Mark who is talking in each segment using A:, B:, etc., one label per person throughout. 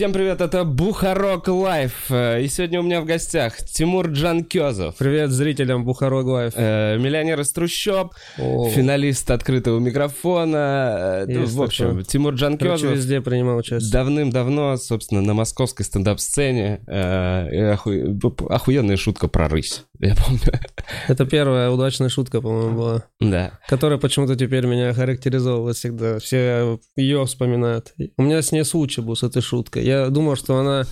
A: Всем привет, это Бухарог Лайв. И сегодня у меня в гостях Тимур Джанкёзов.
B: Привет зрителям Бухарог Лайв.
A: Э, миллионер из трущоб, финалист открытого микрофона. Э, в общем, такое. Тимур Джанкёзов.
B: Короче, везде принимал участие.
A: Давным-давно, собственно, на московской стендап-сцене. Э, оху... Охуенная шутка про рысь, я помню.
B: Это первая удачная шутка, по-моему, была.
A: Да.
B: Которая почему-то теперь меня характеризовывает всегда. Все ее вспоминают. У меня с ней случай был с этой шуткой. Я думал, что она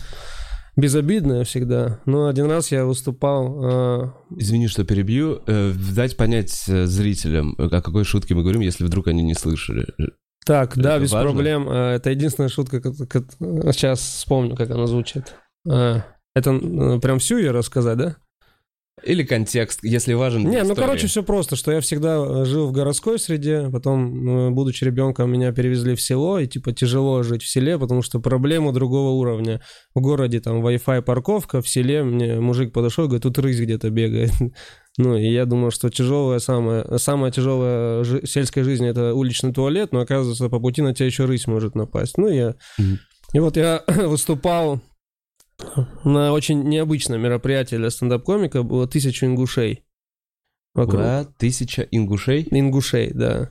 B: безобидная всегда. Но один раз я выступал...
A: Э... Извини, что перебью. Э, дать понять э, зрителям, о какой шутке мы говорим, если вдруг они не слышали.
B: Так, это да, без важно? проблем. Э, это единственная шутка, сейчас вспомню, как она звучит. Э, это прям всю ее рассказать, да?
A: Или контекст, если важен.
B: Не, ну короче, все просто, что я всегда э, жил в городской среде, потом, э, будучи ребенком, меня перевезли в село, и типа тяжело жить в селе, потому что проблема другого уровня. В городе там Wi-Fi парковка, в селе мне мужик подошел и говорит, тут рысь где-то бегает. Ну, и я думал, что тяжелая самая, самая тяжелая жи- сельская жизнь это уличный туалет, но оказывается, по пути на тебя еще рысь может напасть. Ну, я... Mm-hmm. И вот я выступал на очень необычное мероприятие для стендап-комика было тысяча ингушей.
A: Вокруг. Была тысяча ингушей?
B: Ингушей, да.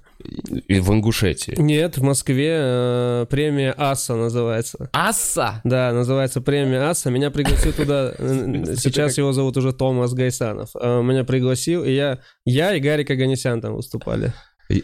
A: И в Ингушетии?
B: Нет, в Москве э, премия АСА называется.
A: АСА?
B: Да, называется премия АСА. Меня пригласил туда, э, сейчас его зовут уже Томас Гайсанов. Э, меня пригласил, и я, я и Гарик Аганесян там выступали.
A: Э,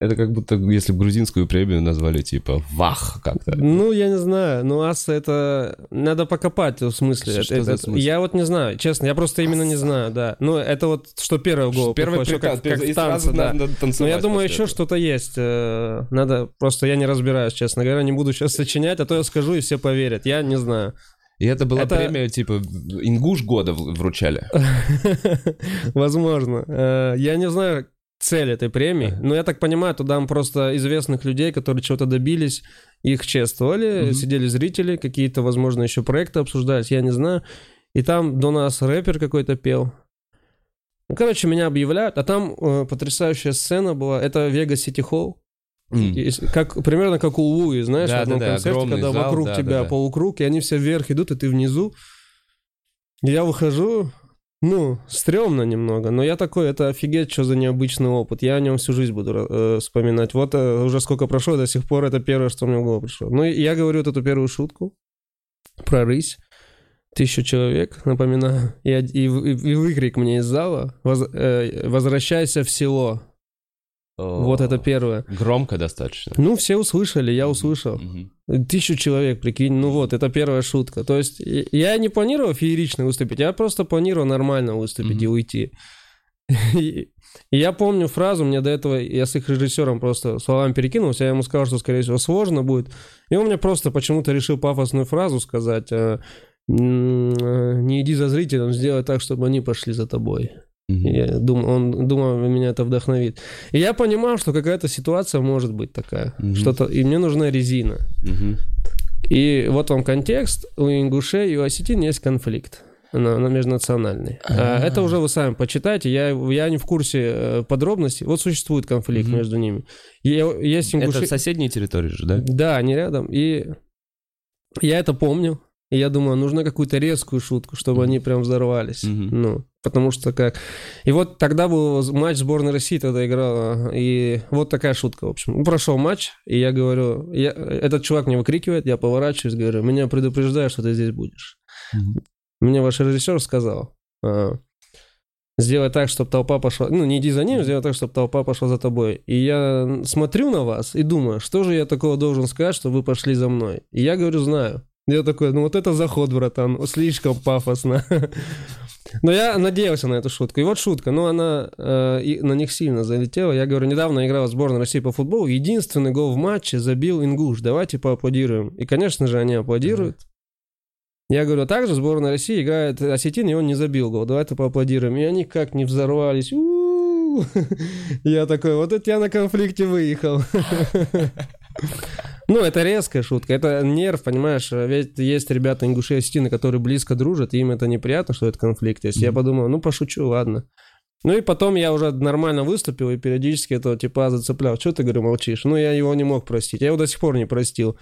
A: это как будто, если бы грузинскую премию назвали, типа, вах как-то.
B: Ну, я не знаю. Ну, аса это... Надо покопать, в смысле.
A: Что это, за смысл?
B: Я вот не знаю, честно. Я просто именно не знаю, да. Ну, это вот, что первое в голову
A: Первый приходит,
B: как, как в танце, да. Надо Но я думаю, еще что-то есть. Э, надо... Просто я не разбираюсь, честно говоря. Не буду сейчас сочинять, а то я скажу, и все поверят. Я не знаю.
A: И это была это... премия, типа, ингуш года вручали?
B: Возможно. Э, я не знаю, цель этой премии. Но я так понимаю, туда просто известных людей, которые чего-то добились, их чествовали, mm-hmm. сидели зрители, какие-то, возможно, еще проекты обсуждались, я не знаю. И там до нас рэпер какой-то пел. Ну, короче, меня объявляют, а там э, потрясающая сцена была. Это Вега Сити Холл. Mm. Как, примерно как у Луи, знаешь, да, в одном да, концерте, когда зал, вокруг да, тебя да, да. полукруг, и они все вверх идут, и ты внизу. Я выхожу, ну, стрёмно немного, но я такой, это офигеть, что за необычный опыт. Я о нем всю жизнь буду э, вспоминать. Вот э, уже сколько прошло, до сих пор это первое, что мне в голову пришло. Ну, я говорю вот эту первую шутку про рысь. Тысячу человек, напоминаю, и, и, и выкрик мне из зала воз, э, «Возвращайся в село». Вот это первое.
A: Громко достаточно.
B: Ну, все услышали, я услышал. Угу. Тысячу человек, прикинь. Ну вот, это первая шутка. То есть я не планировал феерично выступить, я просто планировал нормально выступить угу. и уйти. И, я помню фразу, мне до этого, я с их режиссером просто словами перекинулся, я ему сказал, что, скорее всего, сложно будет. И он мне просто почему-то решил пафосную фразу сказать, «А, не иди за зрителем, сделай так, чтобы они пошли за тобой. Я дум, он думал, меня это вдохновит. И я понимал, что какая-то ситуация может быть такая. Mm-hmm. Что-то, и мне нужна резина. Mm-hmm. И вот вам контекст. У ингушей и у осетин есть конфликт. На, на межнациональный. А-а-а. Это уже вы сами почитайте. Я, я не в курсе э, подробностей. Вот существует конфликт mm-hmm. между ними. И, есть
A: ингуши... Это соседние территории же, да?
B: Да, они рядом. И я это помню. И я думаю, нужно какую-то резкую шутку, чтобы они прям взорвались. Mm-hmm. Ну, потому что как... И вот тогда был матч сборной России, тогда играла, и вот такая шутка, в общем. Прошел матч, и я говорю, я... этот чувак мне выкрикивает, я поворачиваюсь, говорю, меня предупреждаю, что ты здесь будешь. Mm-hmm. Мне ваш режиссер сказал, а, сделай так, чтобы толпа пошла, ну, не иди за ним, сделай так, чтобы толпа пошла за тобой. И я смотрю на вас и думаю, что же я такого должен сказать, чтобы вы пошли за мной. И я говорю, знаю. Я такой, ну вот это заход, братан, слишком пафосно. Но я надеялся на эту шутку. И вот шутка, ну она э, и на них сильно залетела. Я говорю, недавно играла в сборной России по футболу. Единственный гол в матче забил Ингуш. Давайте поаплодируем. И, конечно же, они аплодируют. Я говорю, также сборная России играет осетин, и он не забил гол. Давайте поаплодируем. И они как не взорвались. Я такой, вот это я на конфликте выехал. Ну, это резкая шутка, это нерв, понимаешь, ведь есть ребята ингуши и осетины, которые близко дружат, и им это неприятно, что это конфликт есть. Mm-hmm. Я подумал, ну, пошучу, ладно. Ну и потом я уже нормально выступил и периодически этого типа зацеплял. Что ты, говорю, молчишь? Ну, я его не мог простить. Я его до сих пор не простил.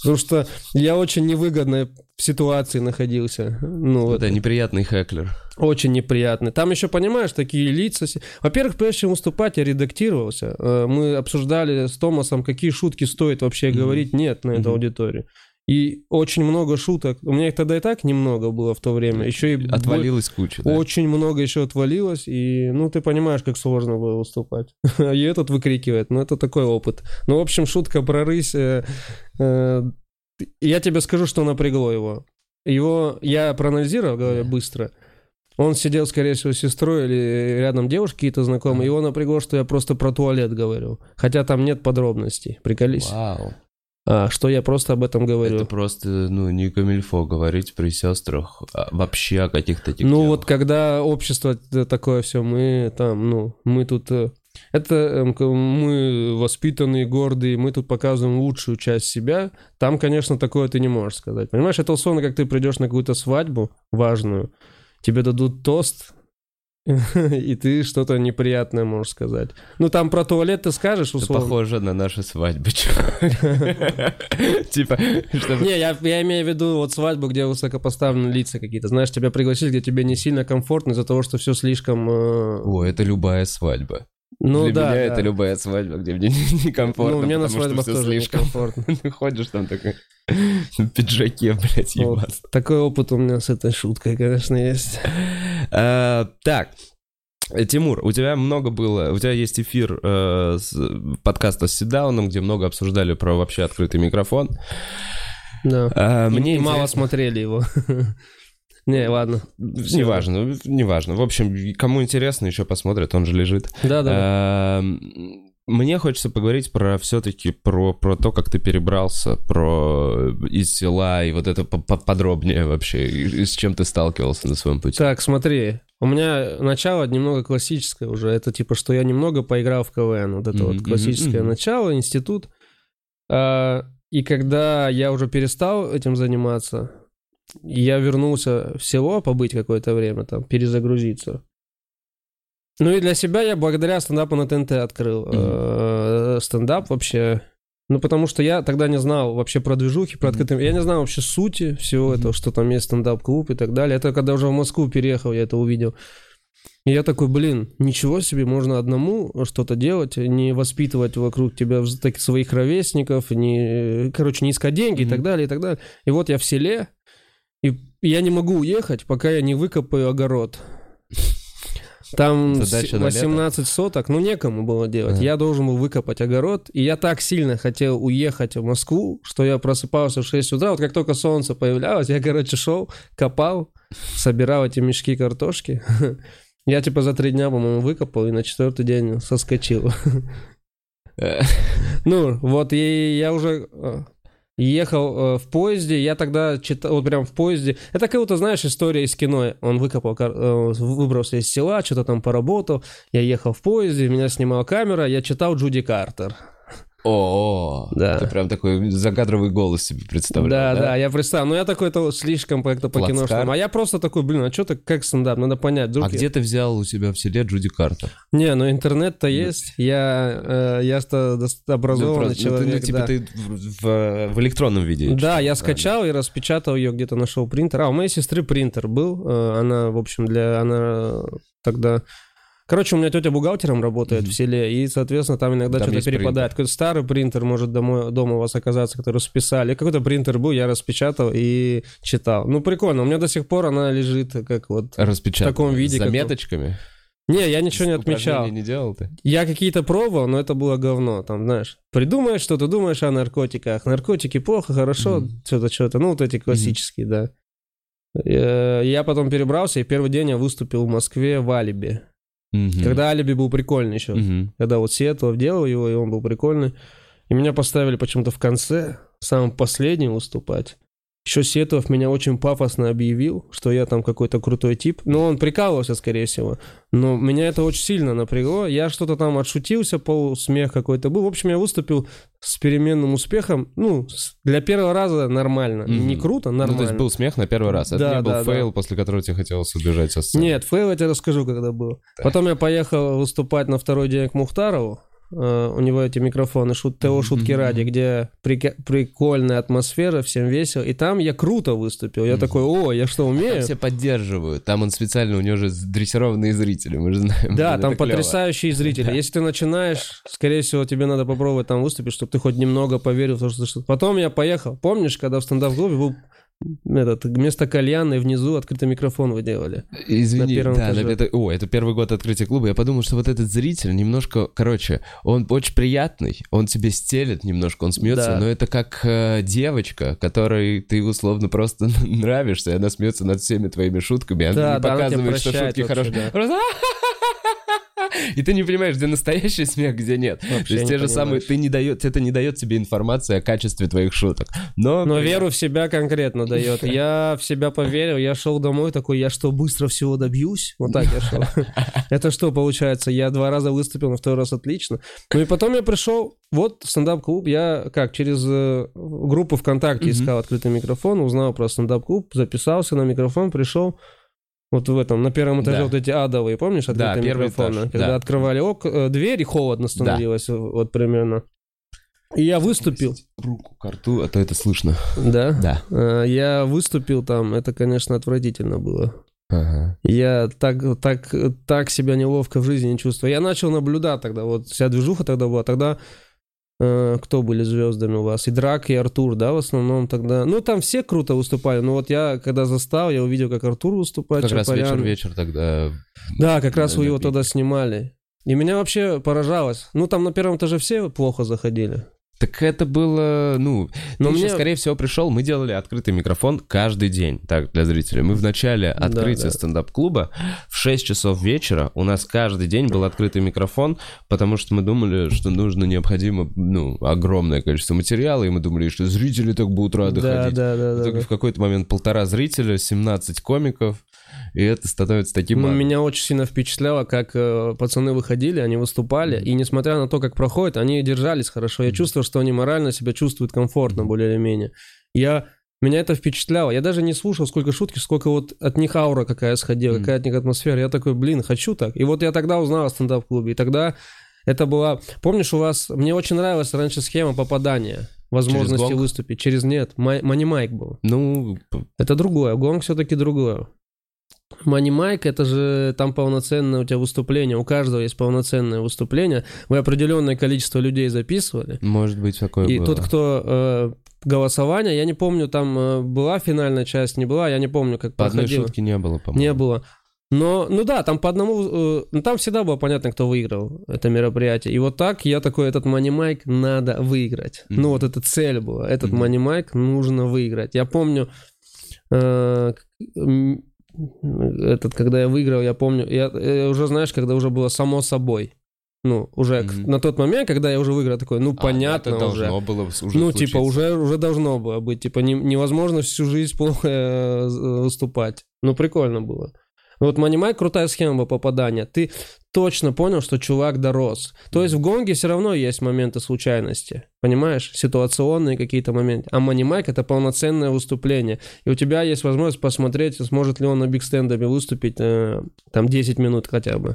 B: Потому что я очень невыгодной ситуации находился. Ну,
A: это неприятный хэклер.
B: Очень неприятный. Там еще, понимаешь, такие лица. Во-первых, прежде чем выступать, я редактировался. Э, мы обсуждали с Томасом, какие шутки стоит вообще mm-hmm. говорить нет на эту mm-hmm. аудиторию. И очень много шуток. У меня их тогда и так немного было в то время. Еще и
A: отвалилось куча. Да?
B: Очень много еще отвалилось. И, ну, ты понимаешь, как сложно было выступать. и этот выкрикивает. Ну, это такой опыт. Ну, в общем, шутка про рысь. Э, э, я тебе скажу, что напрягло его. Его я проанализировал говоря, быстро. Он сидел, скорее всего, с сестрой или рядом девушки какие-то знакомые. Его напрягло, что я просто про туалет говорю. Хотя там нет подробностей. Приколись.
A: Вау
B: а, что я просто об этом говорю.
A: Это просто, ну, не камильфо говорить при сестрах а вообще о каких-то
B: таких Ну, вот когда общество такое все, мы там, ну, мы тут... Э, это эм, мы воспитанные, гордые, мы тут показываем лучшую часть себя. Там, конечно, такое ты не можешь сказать. Понимаешь, это условно, как ты придешь на какую-то свадьбу важную, тебе дадут тост, и ты что-то неприятное можешь сказать. Ну, там про туалет ты скажешь, условно.
A: Это похоже на наши свадьбы. Типа,
B: Не, я имею в виду вот свадьбу, где высокопоставленные лица какие-то. Знаешь, тебя пригласили, где тебе не сильно комфортно из-за того, что все слишком... Э,
A: О, это любая свадьба. Ну, Для да, меня да. это любая свадьба, где мне некомфортно.
B: Ну, мне на свадьбах тоже слишком. некомфортно.
A: Ты ходишь там такой в пиджаке, блядь, ебаться.
B: Вот. Такой опыт у меня с этой шуткой, конечно, есть.
A: А, так, Тимур, у тебя много было, у тебя есть эфир э, с, подкаста с Сидауном, где много обсуждали про вообще открытый микрофон.
B: Да. А, мне мало смотрели его. Не, ладно.
A: Неважно, неважно. В общем, кому интересно, еще посмотрят, он же лежит.
B: Да,
A: да. Мне хочется поговорить про все-таки про, про то, как ты перебрался, про из села и вот это подробнее вообще, и, и с чем ты сталкивался на своем пути.
B: Так, смотри, у меня начало немного классическое уже. Это типа, что я немного поиграл в КВН. Вот это mm-hmm, вот классическое mm-hmm. начало, институт. А, и когда я уже перестал этим заниматься, я вернулся в село побыть какое-то время, там, перезагрузиться. Ну и для себя я благодаря стендапу на ТНТ открыл mm-hmm. стендап вообще. Ну, потому что я тогда не знал вообще про движухи, про открытые... Mm-hmm. Я не знал вообще сути всего mm-hmm. этого, что там есть стендап-клуб и так далее. Это когда уже в Москву переехал, я это увидел. И я такой, блин, ничего себе, можно одному что-то делать, не воспитывать вокруг тебя таких своих ровесников, не, короче, не искать деньги mm-hmm. и так далее, и так далее. И вот я в селе, и я не могу уехать, пока я не выкопаю огород. Там Задача 18 соток, ну некому было делать. Я должен был выкопать огород, и я так сильно хотел уехать в Москву, что я просыпался в 6 утра, вот как только солнце появлялось, я, короче, шел, копал, собирал эти мешки картошки. Я типа за три дня, по-моему, выкопал, и на четвертый день соскочил. Ну, вот и я уже э, ехал э, в поезде, я тогда читал, вот прям в поезде, это как будто, знаешь, история из кино, он выкопал, э, выбрался из села, что-то там поработал, я ехал в поезде, меня снимала камера, я читал Джуди Картер.
A: О, да. Ты прям такой закадровый голос себе представляешь.
B: Да, да, да, я представил. Но ну, я такой-то слишком как-то по киношному. А я просто такой, блин, а что-то как стендап, надо понять.
A: Вдруг а я... где ты взял у себя в селе Джуди Картер?
B: Не, ну интернет-то есть. Я, э, я что образованный ну, человек. Ну, ты, типа
A: да. ты в, в электронном виде.
B: Да, я скачал и распечатал ее, где-то нашел принтер. А, у моей сестры принтер был. Э, она, в общем, для... Она тогда Короче, у меня тетя бухгалтером работает mm-hmm. в селе, и, соответственно, там иногда там что-то перепадает. Какой-то старый принтер может домой, дома у вас оказаться, который списали. Какой-то принтер был, я распечатал и читал. Ну, прикольно. У меня до сих пор она лежит как вот в таком виде. С
A: заметочками?
B: Не, я ничего не отмечал.
A: не делал ты?
B: Я какие-то пробовал, но это было говно. Там, знаешь, придумаешь что-то, думаешь о наркотиках. Наркотики плохо, хорошо, mm-hmm. что-то, что-то. Ну, вот эти классические, mm-hmm. да. Э, я потом перебрался, и первый день я выступил в Москве в Алибе. Угу. Когда Алиби был прикольный еще. Угу. Когда вот Сиэтлов делал его, и он был прикольный. И меня поставили почему-то в конце, самым последним выступать. Еще Сетов меня очень пафосно объявил, что я там какой-то крутой тип. Ну, он прикалывался, скорее всего. Но меня это очень сильно напрягло. Я что-то там отшутился, полусмех какой-то был. В общем, я выступил с переменным успехом. Ну, для первого раза нормально. Mm-hmm. Не круто, нормально. Ну, то есть
A: был смех на первый раз. Это да, не был да, фейл, да. после которого тебе хотелось убежать со сцены.
B: Нет, фейл я тебе расскажу, когда был. Да. Потом я поехал выступать на второй день к Мухтарову. Э, у него эти микрофоны шут, ТО «Шутки ради», где при, прикольная атмосфера, всем весело. И там я круто выступил. Я такой, о, я что, умею? Там
A: все поддерживают. Там он специально, у него же дрессированные зрители, мы же знаем.
B: Да, там потрясающие клево. зрители. Да. Если ты начинаешь, скорее всего, тебе надо попробовать там выступить, чтобы ты хоть немного поверил в то, что... Потом я поехал. Помнишь, когда в стендап-клубе был этот, вместо кальяна внизу открытый микрофон вы делали.
A: Извини, да, это, о, это первый год открытия клуба. Я подумал, что вот этот зритель немножко, короче, он очень приятный, он тебе стелет немножко, он смеется, да. но это как э, девочка, которой ты условно просто нравишься, и она смеется над всеми твоими шутками, она да, не да, показывает, что шутки хорошие. Да. И ты не понимаешь, где настоящий смех, где нет. Вообще То есть те же самые, ты не дает, это не дает тебе информации о качестве твоих шуток. Но,
B: Но веру в себя конкретно дает. Я в себя поверил, я шел домой такой, я что, быстро всего добьюсь? Вот так я шел. Это что получается? Я два раза выступил, на второй раз отлично. Ну и потом я пришел, вот стендап-клуб, я как, через э, группу ВКонтакте искал открытый микрофон, узнал про стендап-клуб, записался на микрофон, пришел, вот в этом, на первом этаже да. вот эти адовые, помнишь, открытые да, микрофоны? Этаж, Когда да. открывали ок, э, дверь, и холодно становилось, да. вот примерно. И я выступил.
A: Руку к рту, а то это слышно.
B: Да?
A: Да.
B: Э, я выступил там, это, конечно, отвратительно было. Ага. Я так, так, так себя неловко в жизни не чувствую. Я начал наблюдать тогда, вот вся движуха тогда была. Тогда Э, кто были звездами у вас? И Драк, и Артур, да, в основном тогда. Ну, там все круто выступали, но вот я, когда застал, я увидел, как Артур выступает.
A: Как Чапарян. раз вечер-вечер тогда.
B: Да, как раз вы его тогда снимали. И меня вообще поражалось. Ну, там на первом этаже все плохо заходили.
A: Так это было, ну, Но ты мне... еще, скорее всего, пришел, мы делали открытый микрофон каждый день, так, для зрителей. Мы в начале открытия да, да. стендап-клуба в 6 часов вечера у нас каждый день был открытый микрофон, потому что мы думали, что нужно необходимо, ну, огромное количество материала, и мы думали, что зрители так будут рады да, ходить. Да, да, да, да. в какой-то момент полтора зрителя, 17 комиков, и это становится таким...
B: Ну, меня очень сильно впечатляло, как э, пацаны выходили, они выступали, и несмотря на то, как проходит, они держались хорошо. Я чувствовал, что они морально себя чувствуют комфортно, более или менее. Я меня это впечатляло. Я даже не слушал, сколько шутки, сколько вот от них аура какая сходила, mm. какая от них атмосфера. Я такой, блин, хочу так. И вот я тогда узнал о стендап-клубе. И тогда это была... Помнишь, у вас... Мне очень нравилась раньше схема попадания возможности через выступить. Через нет, Мани Майк был.
A: Ну,
B: это другое. Гонг все-таки другое. Money Майк, это же там полноценное у тебя выступление, у каждого есть полноценное выступление. Вы определенное количество людей записывали.
A: Может быть, такое
B: И
A: было.
B: тот, кто э, голосование, я не помню, там э, была финальная часть, не была, я не помню, как
A: По проходило. одной шутке не было, по-моему.
B: Не было. Но, ну да, там по одному, э, ну там всегда было понятно, кто выиграл это мероприятие. И вот так я такой, этот Money Майк надо выиграть. Mm-hmm. Ну вот эта цель была, этот mm-hmm. Money Майк нужно выиграть. Я помню, э, этот, когда я выиграл, я помню, я, я уже, знаешь, когда уже было само собой. Ну, уже mm-hmm. на тот момент, когда я уже выиграл, такой, ну, а, понятно это
A: уже.
B: должно
A: было уже Ну,
B: случиться. типа, уже, уже должно было быть. Типа, не, невозможно всю жизнь плохо э, выступать. Ну, прикольно было. Вот Манимай крутая схема попадания. Ты точно понял, что чувак дорос. То есть в гонге все равно есть моменты случайности. Понимаешь? Ситуационные какие-то моменты. А Манимайк это полноценное выступление. И у тебя есть возможность посмотреть, сможет ли он на бигстендапе выступить э, там 10 минут хотя бы.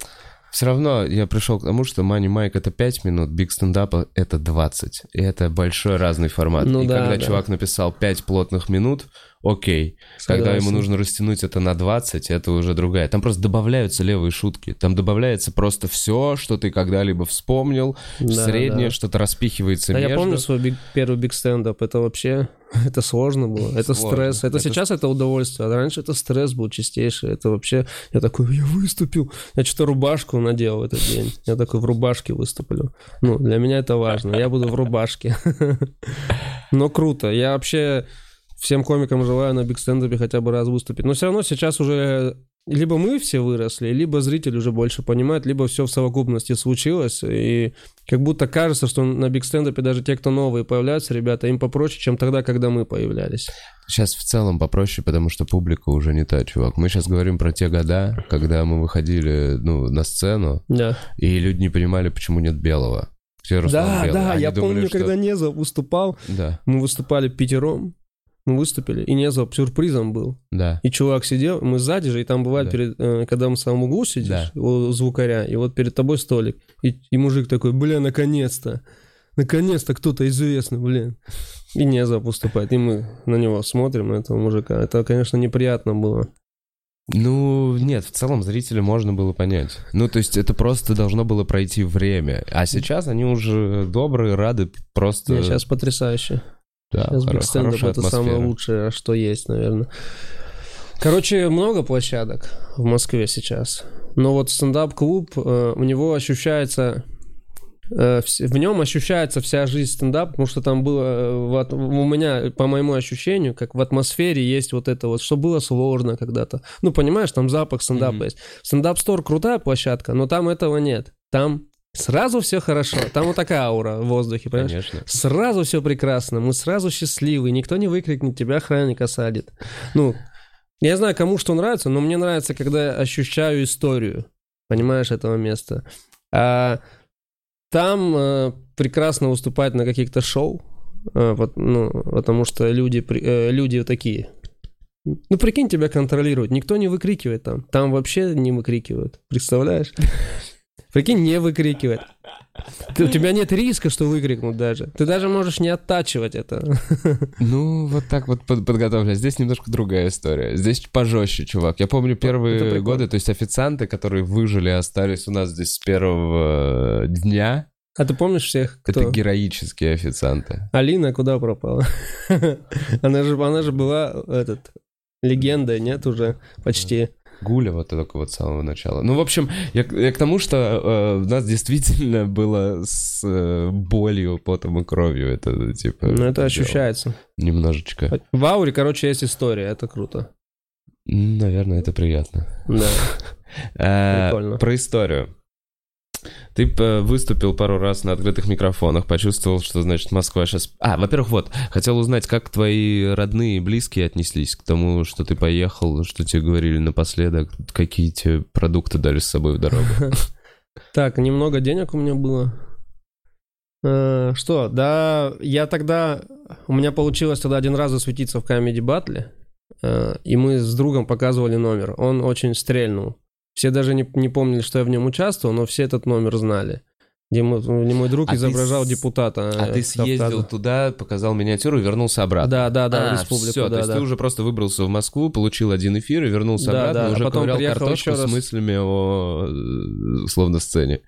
A: Все равно я пришел к тому, что Money Майк это 5 минут, Биг стендапа это 20. И это большой разный формат. Ну, и да, когда да. чувак написал 5 плотных минут, окей. Согласен. Когда ему нужно растянуть это на 20, это уже другая. Там просто добавляются левые шутки. Там добавляется просто все, что ты когда-либо вспомнил, да, среднее, да. что-то распихивается
B: а
A: между.
B: Я помню свой биг, первый биг стендап. Это вообще это сложно было. Это сложно. стресс. Это, это сейчас это удовольствие. А раньше это стресс был чистейший. Это вообще... Я такой, я выступил. Я что-то рубашку надел в этот день. Я такой в рубашке выступлю. Ну, для меня это важно. Я буду в рубашке. Но круто. Я вообще всем комикам желаю на биг стендапе хотя бы раз выступить. Но все равно сейчас уже либо мы все выросли, либо зритель уже больше понимает, либо все в совокупности случилось, и как будто кажется, что на биг стендапе даже те, кто новые появляются, ребята, им попроще, чем тогда, когда мы появлялись.
A: Сейчас в целом попроще, потому что публика уже не та, чувак. Мы сейчас говорим про те года, когда мы выходили ну, на сцену,
B: да.
A: и люди не понимали, почему нет белого.
B: Все да, белый. да, Они я думали, помню, что... когда Неза выступал,
A: да.
B: мы выступали пятером, мы выступили, и Неза сюрпризом был.
A: Да.
B: И чувак сидел, мы сзади же, и там бывает, да. перед, э, когда мы в самом углу сидишь, да. у звукаря, и вот перед тобой столик, и, и мужик такой, бля, наконец-то, наконец-то кто-то известный, блин. И Неза поступает, и мы на него смотрим, на этого мужика. Это, конечно, неприятно было.
A: Ну, нет, в целом зрителя можно было понять. Ну, то есть это просто должно было пройти время. А сейчас они уже добрые, рады, просто...
B: Нет, сейчас потрясающе. Да, сейчас хоро- стендап это атмосфера. самое лучшее, что есть, наверное. Короче, много площадок в Москве сейчас. Но вот стендап-клуб, э, у него ощущается Э, в нем ощущается вся жизнь стендап, потому что там было, э, у меня, по моему ощущению, как в атмосфере есть вот это вот, что было сложно когда-то. Ну, понимаешь, там запах стендапа mm-hmm. есть. Стендап-стор крутая площадка, но там этого нет. Там Сразу все хорошо. Там вот такая аура в воздухе, понимаешь?
A: Конечно.
B: Сразу все прекрасно. Мы сразу счастливы. Никто не выкрикнет, тебя охранник осадит. Ну, я знаю, кому что нравится, но мне нравится, когда я ощущаю историю. Понимаешь, этого места. А там э, прекрасно выступать на каких-то шоу, э, вот, ну, потому что люди, э, люди такие. Ну, прикинь, тебя контролируют. Никто не выкрикивает там. Там вообще не выкрикивают. Представляешь? Прикинь, не выкрикивает. Ты, у тебя нет риска, что выкрикнут даже. Ты даже можешь не оттачивать это.
A: Ну, вот так вот под, подготовлю. Здесь немножко другая история. Здесь пожестче, чувак. Я помню первые годы, то есть официанты, которые выжили, остались у нас здесь с первого дня.
B: А ты помнишь всех,
A: кто? Это героические официанты.
B: Алина куда пропала? она, же, она же была этот, легендой, нет, уже почти.
A: Гуля вот только вот с самого начала. Ну, в общем, я, я к тому, что э, у нас действительно было с э, болью, потом и кровью это, типа...
B: Ну, это ощущается.
A: Немножечко.
B: В ауре, короче, есть история, это круто.
A: Наверное, это приятно.
B: Да.
A: Э, Прикольно. Про историю. Ты э, выступил пару раз на открытых микрофонах, почувствовал, что, значит, Москва сейчас... А, во-первых, вот, хотел узнать, как твои родные и близкие отнеслись к тому, что ты поехал, что тебе говорили напоследок, какие тебе продукты дали с собой в дорогу?
B: Так, немного денег у меня было. Э, что, да, я тогда... У меня получилось тогда один раз засветиться в Comedy Battle, э, и мы с другом показывали номер. Он очень стрельнул. Все даже не, не помнили, что я в нем участвовал, но все этот номер знали. Где мой, мой друг а изображал
A: ты,
B: депутата.
A: А ты съездил туда, показал миниатюру и вернулся обратно?
B: Да, да, да,
A: а,
B: в республику.
A: Все,
B: да,
A: то есть
B: да.
A: ты уже просто выбрался в Москву, получил один эфир и вернулся да, обратно, да. уже а потом ковырял картошку с мыслями о э, словно сцене.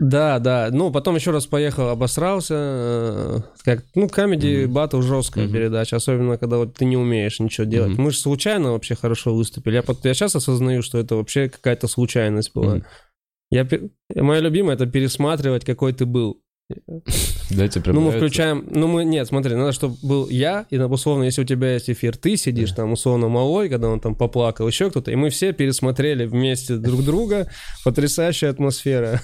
B: Да, да. Ну, потом еще раз поехал, обосрался. Э, как, ну, комедий mm-hmm. батл жесткая mm-hmm. передача, особенно когда вот ты не умеешь ничего делать. Mm-hmm. Мы же случайно вообще хорошо выступили. Я, я сейчас осознаю, что это вообще какая-то случайность была. Mm-hmm. Я, моя любимая это пересматривать, какой ты был.
A: Дайте
B: Ну, мы включаем... Ну, мы... Нет, смотри, надо, чтобы был я, и, условно, если у тебя есть эфир, ты сидишь там, условно, малой, когда он там поплакал, еще кто-то, и мы все пересмотрели вместе друг друга. Потрясающая атмосфера.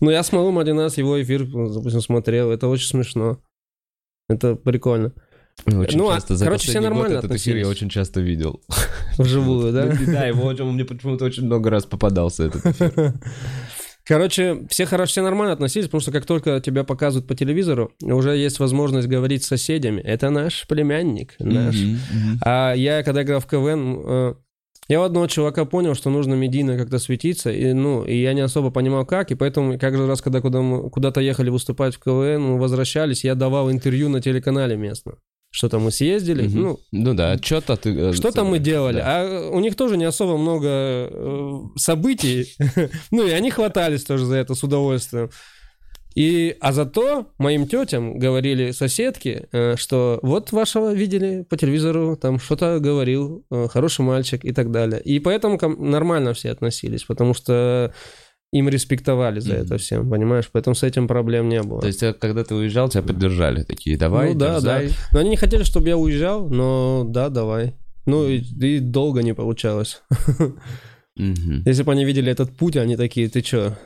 B: Ну, я с малым один раз его эфир, допустим, смотрел. Это очень смешно. Это прикольно.
A: Очень ну, а, часто. За короче, все нормально год этот эфир я очень часто видел.
B: Вживую, да?
A: Да, его мне почему-то очень много раз попадался этот эфир.
B: Короче, все хорошо, все нормально относились, потому что как только тебя показывают по телевизору, уже есть возможность говорить с соседями. Это наш племянник, наш. Mm-hmm, mm-hmm. А я, когда играл в КВН, э, я у одного чувака понял, что нужно медийно как-то светиться, и, ну, и я не особо понимал, как, и поэтому каждый раз, когда куда мы, куда-то ехали выступать в КВН, мы возвращались, я давал интервью на телеканале местно. Что-то мы съездили, угу. ну...
A: Ну да, что-то ты...
B: Э, что-то мы делали, да. а у них тоже не особо много э, событий, ну и они хватались тоже за это с удовольствием. И, а зато моим тетям говорили соседки, э, что вот вашего видели по телевизору, там что-то говорил, хороший мальчик и так далее. И поэтому нормально все относились, потому что им респектовали за mm-hmm. это всем, понимаешь? Поэтому с этим проблем не было.
A: То есть, когда ты уезжал, тебя поддержали такие, давай,
B: Ну да,
A: дерзай.
B: да. Но они не хотели, чтобы я уезжал, но да, давай. Ну, и, и долго не получалось. Если бы они видели этот путь, они такие, ты чё?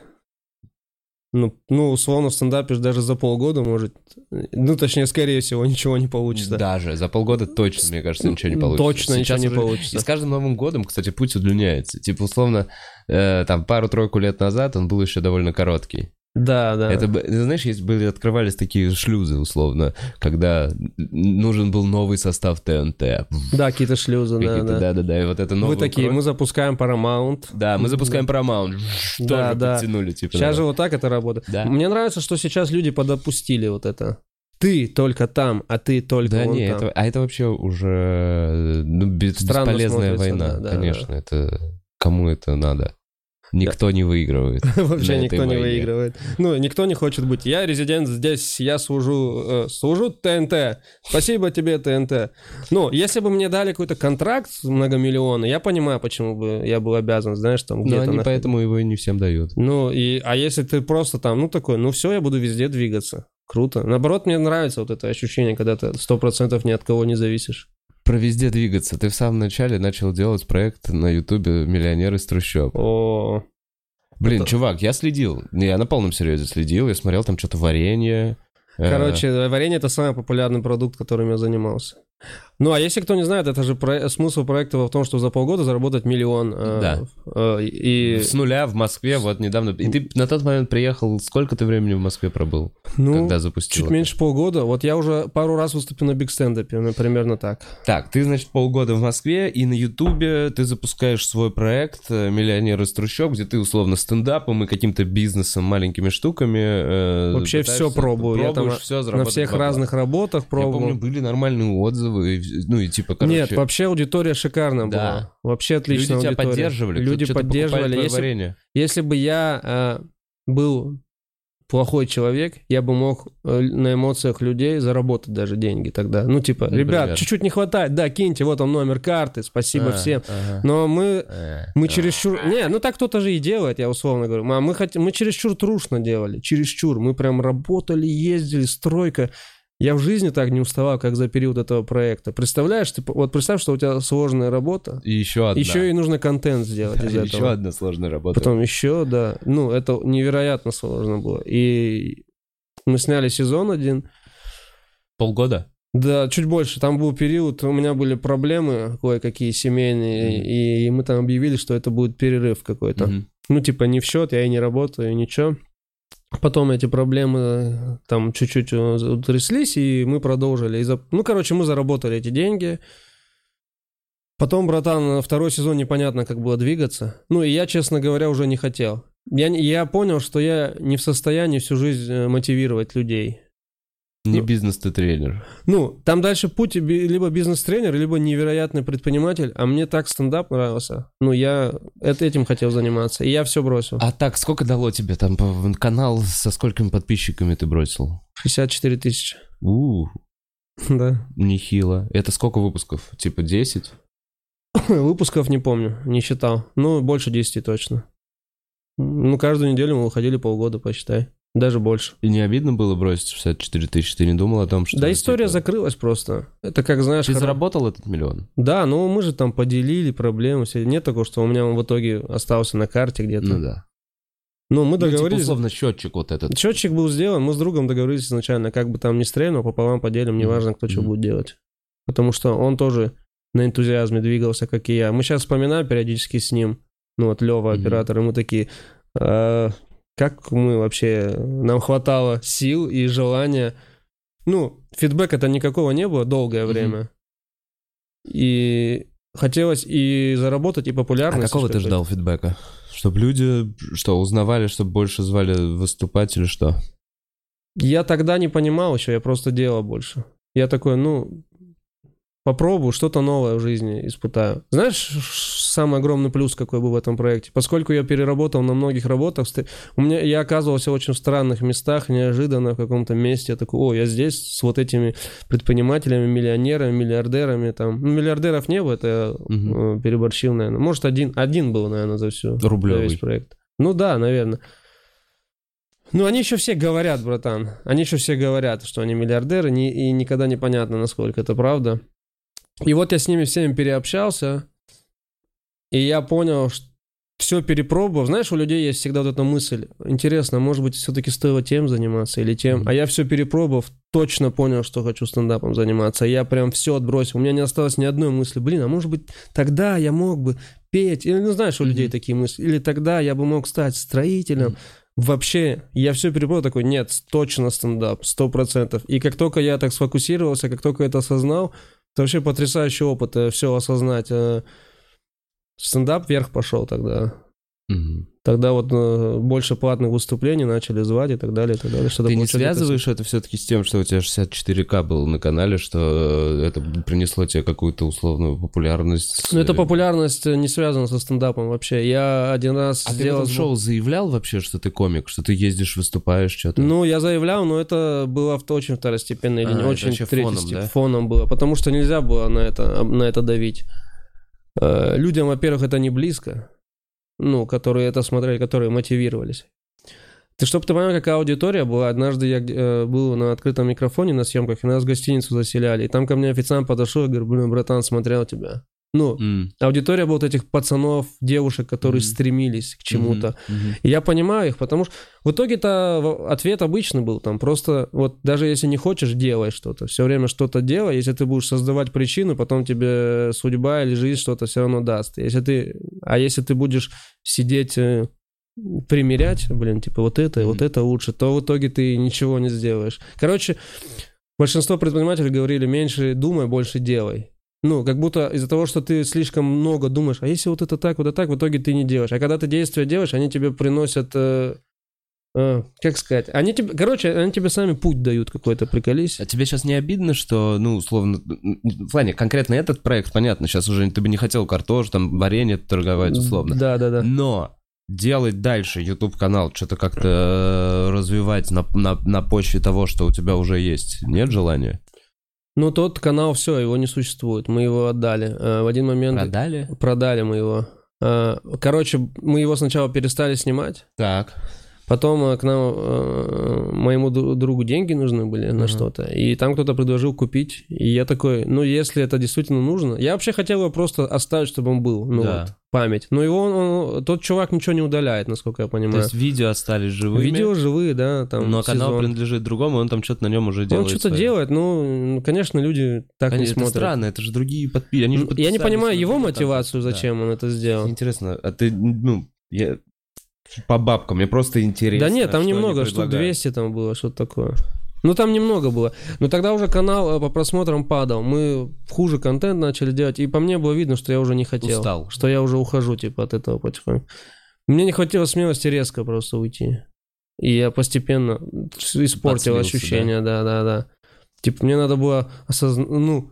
B: Ну, ну, условно, в стендапе даже за полгода может... Ну, точнее, скорее всего, ничего не получится.
A: Даже за полгода точно, мне кажется, ничего не получится.
B: Точно Сейчас ничего не уже... получится.
A: И с каждым Новым годом, кстати, путь удлиняется. Типа, условно, э, там, пару-тройку лет назад он был еще довольно короткий.
B: Да, да.
A: Это, знаешь, есть были, открывались такие шлюзы, условно, когда нужен был новый состав ТНТ.
B: Да, какие-то шлюзы, да, да.
A: Да, да, да, и вот это
B: новое. Вы такие, кровь. мы запускаем Paramount.
A: Да, мы запускаем Paramount.
B: Да, да.
A: подтянули, типа.
B: Сейчас да. же вот так это работает. Да. Мне нравится, что сейчас люди подопустили вот это. Ты только там, а ты только
A: да, не,
B: там.
A: Это, а это вообще уже ну, бесполезная война, да, конечно. Да. Это кому это надо? Никто не выигрывает.
B: Вообще никто не выигрывает. Ну, никто не хочет быть. Я резидент здесь, я служу, э, служу ТНТ. Спасибо тебе, ТНТ. Ну, если бы мне дали какой-то контракт многомиллионный, я понимаю, почему бы я был обязан, знаешь, там
A: где-то... Но они поэтому его и не всем дают.
B: Ну, и, а если ты просто там, ну, такой, ну, все, я буду везде двигаться. Круто. Наоборот, мне нравится вот это ощущение, когда ты сто процентов ни от кого не зависишь
A: про везде двигаться. Ты в самом начале начал делать проект на Ютубе «Миллионер из трущоб».
B: О,
A: Блин, это... чувак, я следил. Я на полном серьезе следил. Я смотрел там что-то варенье.
B: Э. Короче, варенье это самый популярный продукт, которым я занимался. Ну, а если кто не знает, это же про... смысл проекта в том, что за полгода заработать миллион.
A: Э, да.
B: Э, и...
A: С нуля в Москве вот недавно. И ты на тот момент приехал, сколько ты времени в Москве пробыл?
B: Ну,
A: когда запустил?
B: Чуть это? меньше полгода. Вот я уже пару раз выступил на биг-стендапе, ну, примерно так.
A: Так, ты, значит, полгода в Москве, и на Ютубе ты запускаешь свой проект э, «Миллионер из трущоб», где ты условно стендапом и каким-то бизнесом, маленькими штуками
B: э, Вообще все пробую. Я там все на всех разных работах пробовал.
A: Я помню, были нормальные отзывы, ну и типа, короче...
B: Нет, вообще аудитория шикарная да. была. Вообще отличная
A: Люди
B: аудитория.
A: тебя поддерживали.
B: Люди поддерживали. Если, если бы я э, был плохой человек, я бы мог э, на эмоциях людей заработать даже деньги тогда. Ну, типа, Например. ребят, чуть-чуть не хватает, да, киньте, вот он номер карты, спасибо а, всем. Ага. Но мы, а, мы чересчур... А. Не, ну так кто-то же и делает, я условно говорю. А мы, хотим, мы чересчур трушно делали, чересчур. Мы прям работали, ездили, стройка. Я в жизни так не уставал, как за период этого проекта. Представляешь, ты, вот представь, что у тебя сложная работа.
A: И еще одна.
B: Еще и нужно контент сделать из этого.
A: Еще одна сложная работа.
B: Потом еще, да. Ну, это невероятно сложно было. И мы сняли сезон один.
A: Полгода?
B: Да, чуть больше. Там был период, у меня были проблемы кое-какие семейные, mm-hmm. и мы там объявили, что это будет перерыв какой-то. Mm-hmm. Ну, типа, не в счет, я и не работаю, ничего. Потом эти проблемы э, там чуть-чуть э, утряслись, и мы продолжили. И за... Ну, короче, мы заработали эти деньги. Потом, братан, второй сезон непонятно, как было двигаться. Ну, и я, честно говоря, уже не хотел. Я, я понял, что я не в состоянии всю жизнь э, мотивировать людей.
A: Не ну, бизнес ты тренер.
B: Ну, там дальше путь либо бизнес-тренер, либо невероятный предприниматель, а мне так стендап нравился. Ну, я этим хотел заниматься, и я все бросил.
A: А так, сколько дало тебе там канал, со сколькими подписчиками ты бросил?
B: 64 тысячи.
A: У,
B: да.
A: Нехило. Это сколько выпусков? Типа 10?
B: Выпусков не помню, не считал. Ну, больше 10 точно. Ну, каждую неделю мы выходили полгода, посчитай. Даже больше.
A: И не обидно было бросить 64 тысячи? Ты не думал о том, что...
B: Да история типа... закрылась просто. Это как, знаешь...
A: Ты хор... заработал этот миллион?
B: Да, ну мы же там поделили проблемы. Все. Нет такого, что у меня он в итоге остался на карте где-то.
A: Ну да.
B: Ну, мы договорились... Ну, типа,
A: условно, счетчик вот этот.
B: Счетчик был сделан, мы с другом договорились изначально, как бы там ни стрельнул, пополам поделим, неважно, кто mm-hmm. что будет делать. Потому что он тоже на энтузиазме двигался, как и я. Мы сейчас вспоминаем периодически с ним, ну вот Лева, оператор, mm-hmm. и мы такие, «А, как мы вообще, нам хватало сил и желания. Ну, фидбэка-то никакого не было долгое время. И хотелось и заработать, и популярность.
A: А какого ты ждал фидбэка? Чтобы люди, что, узнавали, чтобы больше звали выступать или что?
B: Я тогда не понимал еще, я просто делал больше. Я такой, ну, попробую что-то новое в жизни испытаю. Знаешь, самый огромный плюс какой был в этом проекте? Поскольку я переработал на многих работах, у меня я оказывался очень в странных местах, неожиданно в каком-то месте. Я такой, о, я здесь с вот этими предпринимателями, миллионерами, миллиардерами. Там. Ну, миллиардеров не было, это угу. переборщил, наверное. Может, один, один был, наверное, за всю
A: Рублевый.
B: весь проект. Ну да, наверное. Ну, они еще все говорят, братан. Они еще все говорят, что они миллиардеры, и никогда не понятно, насколько это правда. И вот я с ними всеми переобщался, и я понял, что все перепробовав, знаешь, у людей есть всегда вот эта мысль, интересно, может быть, все-таки стоило тем заниматься или тем, mm-hmm. а я все перепробовав, точно понял, что хочу стендапом заниматься, я прям все отбросил, у меня не осталось ни одной мысли, блин, а может быть, тогда я мог бы петь, или, ну, знаешь, у mm-hmm. людей такие мысли, или тогда я бы мог стать строителем, mm-hmm. Вообще, я все перепробовал, такой, нет, точно стендап, сто процентов. И как только я так сфокусировался, как только это осознал, это вообще потрясающий опыт, э, все осознать. Э, стендап вверх пошел тогда. Угу. Тогда вот э, больше платных выступлений начали звать и так далее, и так далее.
A: Что Ты не связываешь это... все-таки с тем, что у тебя 64к был на канале, что это принесло тебе какую-то условную популярность?
B: Ну, эта популярность не связана со стендапом вообще. Я один раз
A: а сделал... ты в шоу заявлял вообще, что ты комик, что ты ездишь, выступаешь, что-то?
B: Ну, я заявлял, но это было очень второстепенно или а, не очень третий фоном, да? фоном было, потому что нельзя было на это, на это давить. Э, людям, во-первых, это не близко, ну, которые это смотрели, которые мотивировались. Ты чтобы ты понял, какая аудитория была, однажды я э, был на открытом микрофоне на съемках, и нас в гостиницу заселяли, и там ко мне официант подошел и говорит, блин, братан, смотрел тебя. Ну, mm. аудитория была вот этих пацанов, девушек, которые mm. стремились к чему-то. Mm-hmm. Mm-hmm. И я понимаю их, потому что в итоге-то ответ обычный был там. Просто вот даже если не хочешь, делай что-то. Все время что-то делай. Если ты будешь создавать причину, потом тебе судьба или жизнь что-то все равно даст. Если ты, а если ты будешь сидеть э, примерять, блин, типа вот это, mm-hmm. вот это лучше, то в итоге ты ничего не сделаешь. Короче, большинство предпринимателей говорили, меньше думай, больше делай. Ну, как будто из-за того, что ты слишком много думаешь, а если вот это так, вот это так, в итоге ты не делаешь. А когда ты действия делаешь, они тебе приносят, э, э, как сказать, они тебе, короче, они тебе сами путь дают какой-то, приколись.
A: А тебе сейчас не обидно, что, ну, условно, в плане конкретно этот проект, понятно, сейчас уже ты бы не хотел картош, там, варенье торговать, условно.
B: Да, да, да.
A: Но делать дальше YouTube канал, что-то как-то э, развивать на, на, на почве того, что у тебя уже есть, нет желания?
B: Ну, тот канал, все, его не существует. Мы его отдали. Э, в один момент...
A: Продали?
B: Продали мы его. Э, короче, мы его сначала перестали снимать.
A: Так.
B: Потом э, к нам, э, моему другу деньги нужны были на uh-huh. что-то, и там кто-то предложил купить, и я такой, ну, если это действительно нужно, я вообще хотел его просто оставить, чтобы он был, ну, да. вот, память. Но его, он, он, тот чувак ничего не удаляет, насколько я понимаю. То есть
A: видео остались живыми?
B: Видео живые, да, там
A: Но сезон. канал принадлежит другому, он там что-то на нем уже делает.
B: Он что-то делает, ну, конечно, люди так Конечно, не
A: это
B: смотрят.
A: странно, это же другие подписчики.
B: Я не понимаю его мотивацию, зачем да. он это сделал.
A: Интересно, а ты, ну, я, по бабкам, мне просто интересно.
B: Да нет, там немного, штук 200 там было, что-то такое. Ну, там немного было. Но тогда уже канал э, по просмотрам падал. Мы хуже контент начали делать, и по мне было видно, что я уже не хотел.
A: Устал.
B: Что я уже ухожу, типа, от этого потихоньку. Мне не хватило смелости резко просто уйти. И я постепенно испортил Подслился, ощущение, да, да, да. Типа, мне надо было осознать, ну,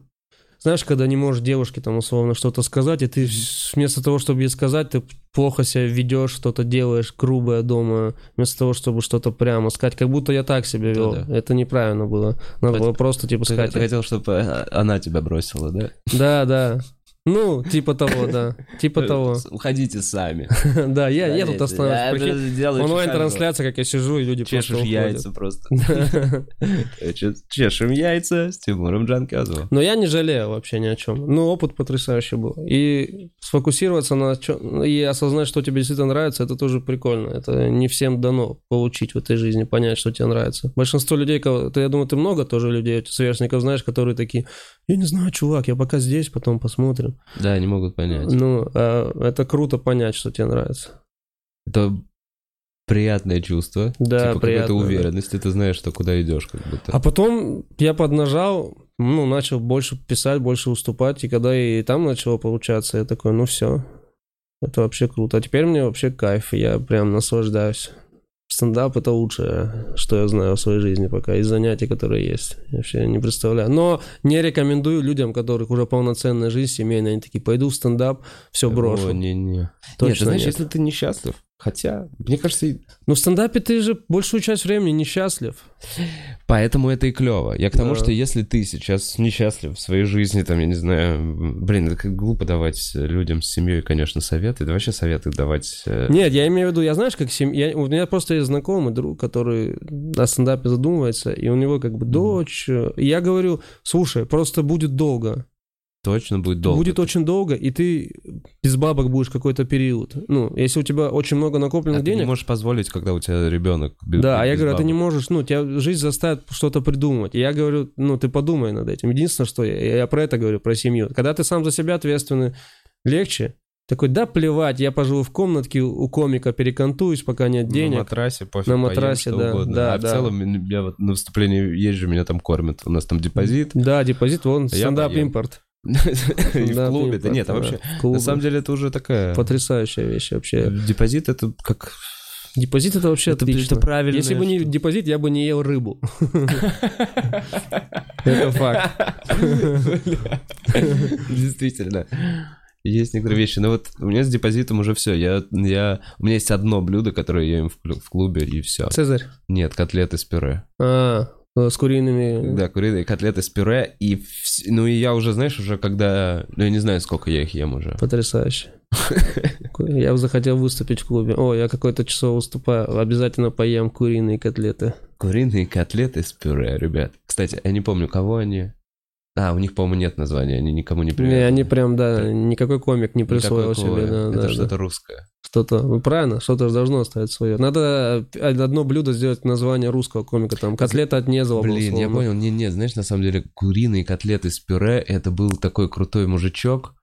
B: знаешь, когда не можешь девушке там условно что-то сказать, и ты вместо того, чтобы ей сказать, ты плохо себя ведешь, что-то делаешь грубое дома, вместо того, чтобы что-то прямо сказать, как будто я так себя вел. Да, да. Это неправильно было. Надо Хоть, было просто типа сказать.
A: Ты хотел, чтобы а, она тебя бросила, да?
B: Да, да. Ну, типа того, да. Типа того.
A: Уходите сами.
B: Да, я, я тут останусь. Онлайн-трансляция, как я сижу, и люди
A: Чешешь яйца просто. Чешем яйца с Тимуром Джанказовым.
B: Но я не жалею вообще ни о чем. Ну, опыт потрясающий был. И сфокусироваться на чем и осознать, что тебе действительно нравится, это тоже прикольно. Это не всем дано получить в этой жизни, понять, что тебе нравится. Большинство людей, я думаю, ты много тоже людей, сверстников знаешь, которые такие, я не знаю, чувак, я пока здесь, потом посмотрим.
A: Да, не могут понять.
B: Ну, а это круто понять, что тебе нравится.
A: Это приятное чувство.
B: Да,
A: типа
B: приятно.
A: какая-то уверенность, да. ты знаешь, что куда идешь, как будто.
B: А потом я поднажал, ну, начал больше писать, больше уступать, и когда и там начало получаться, я такой, ну все, это вообще круто. А теперь мне вообще кайф, я прям наслаждаюсь стендап это лучшее, что я знаю в своей жизни пока, из занятий, которые есть. Я вообще не представляю. Но не рекомендую людям, которых уже полноценная жизнь семейная, они такие, пойду в стендап, все брошу. О,
A: не-не. Точно нет, ты знаешь, нет. если ты несчастлив, Хотя, мне кажется...
B: Ну, в стендапе ты же большую часть времени несчастлив.
A: Поэтому это и клево. Я к тому, да. что если ты сейчас несчастлив в своей жизни, там, я не знаю, блин, это как глупо давать людям с семьей, конечно, советы. Да вообще советы давать...
B: Э, Нет, я имею в виду, я знаешь, как семья... У меня просто есть знакомый друг, который о стендапе задумывается, и у него как бы дочь. И я говорю, слушай, просто будет долго.
A: Точно будет долго.
B: Будет очень долго, и ты без бабок будешь какой-то период. Ну, если у тебя очень много накопленных
A: а
B: денег...
A: ты не можешь позволить, когда у тебя ребенок без
B: Да, а я
A: без
B: говорю, а ты не
A: бабок.
B: можешь, ну, тебя жизнь заставит что-то придумать. И я говорю, ну, ты подумай над этим. Единственное, что я, я про это говорю, про семью. Когда ты сам за себя ответственный, легче. Такой, да плевать, я поживу в комнатке у комика, перекантуюсь, пока нет денег.
A: На матрасе, пофиг,
B: На
A: поем,
B: матрасе,
A: что
B: да,
A: угодно.
B: да,
A: а в
B: да.
A: целом я вот на выступлении езжу, меня там кормят. У нас там депозит.
B: Да, депозит, вон,
A: А в клубе. Да нет, а вообще, на самом деле это уже такая...
B: Потрясающая вещь вообще.
A: Депозит это как...
B: Депозит это вообще
A: Это-
B: отлично.
A: это правильная
B: Если бы не депозит, я бы не ел рыбу. Это факт.
A: Действительно. Есть некоторые вещи. Но вот у меня с депозитом уже все. Я, я, у меня есть одно блюдо, которое я ем в, в клубе, и все.
B: Цезарь.
A: Нет, котлеты с пюре.
B: А, с куриными.
A: Да, куриные котлеты с пюре. И вс- ну и я уже, знаешь, уже когда... Ну я не знаю, сколько я их ем уже.
B: Потрясающе. Я бы захотел выступить в клубе. О, я какое-то число выступаю. Обязательно поем куриные котлеты.
A: Куриные котлеты с пюре, ребят. Кстати, я не помню, кого они. А, у них, по-моему, нет названия, они никому не
B: Не,
A: привязаны.
B: они прям, да,
A: Да.
B: никакой комик не присвоил себе. Да,
A: Это
B: да,
A: что-то
B: да.
A: русское.
B: Что-то, ну правильно, что-то же должно оставить свое. Надо э, одно блюдо сделать название русского комика, там, котлета от Незова
A: Блин, я понял. Не, не, знаешь, на самом деле, куриные котлеты с пюре, это был такой крутой мужичок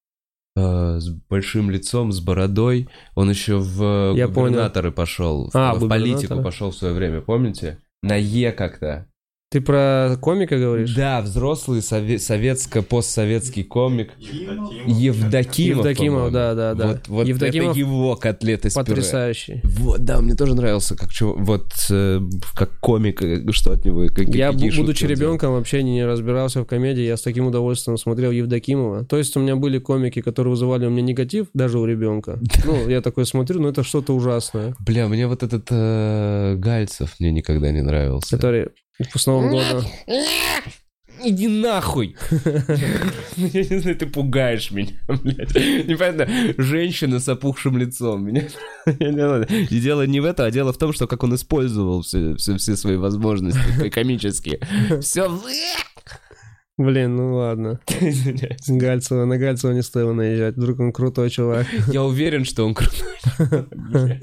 A: э, с большим лицом, с бородой. Он еще в
B: Я
A: губернаторы пошел, в,
B: А,
A: в
B: губернаторы.
A: политику пошел в свое время, помните? На Е как-то.
B: Ты про комика говоришь?
A: Да, взрослый сове- советско-постсоветский комик. Евдокимов,
B: Евдокимов,
A: по-моему.
B: да, да, да.
A: Вот, вот
B: Евдокимов
A: это его котлеты с пюре.
B: Потрясающий.
A: Вот, да, мне тоже нравился, как вот э, как комик, э, что от него, какие,
B: Я, будучи
A: он делал.
B: ребенком, вообще не разбирался в комедии. Я с таким удовольствием смотрел Евдокимова. То есть у меня были комики, которые вызывали у меня негатив, даже у ребенка. Ну, я такой смотрю, ну это что-то ужасное.
A: Бля, мне вот этот э, Гальцев мне никогда не нравился.
B: Который с Новым годом...
A: Иди нахуй! Я не знаю, ты пугаешь меня, блядь. Непонятно, женщина с опухшим лицом. Меня... И дело не в этом, а дело в том, что как он использовал все, все, все свои возможности комические. Все...
B: Блин, ну ладно. Гальцева, на Гальцева не стоило наезжать. Вдруг он крутой чувак.
A: Я уверен, что он крутой.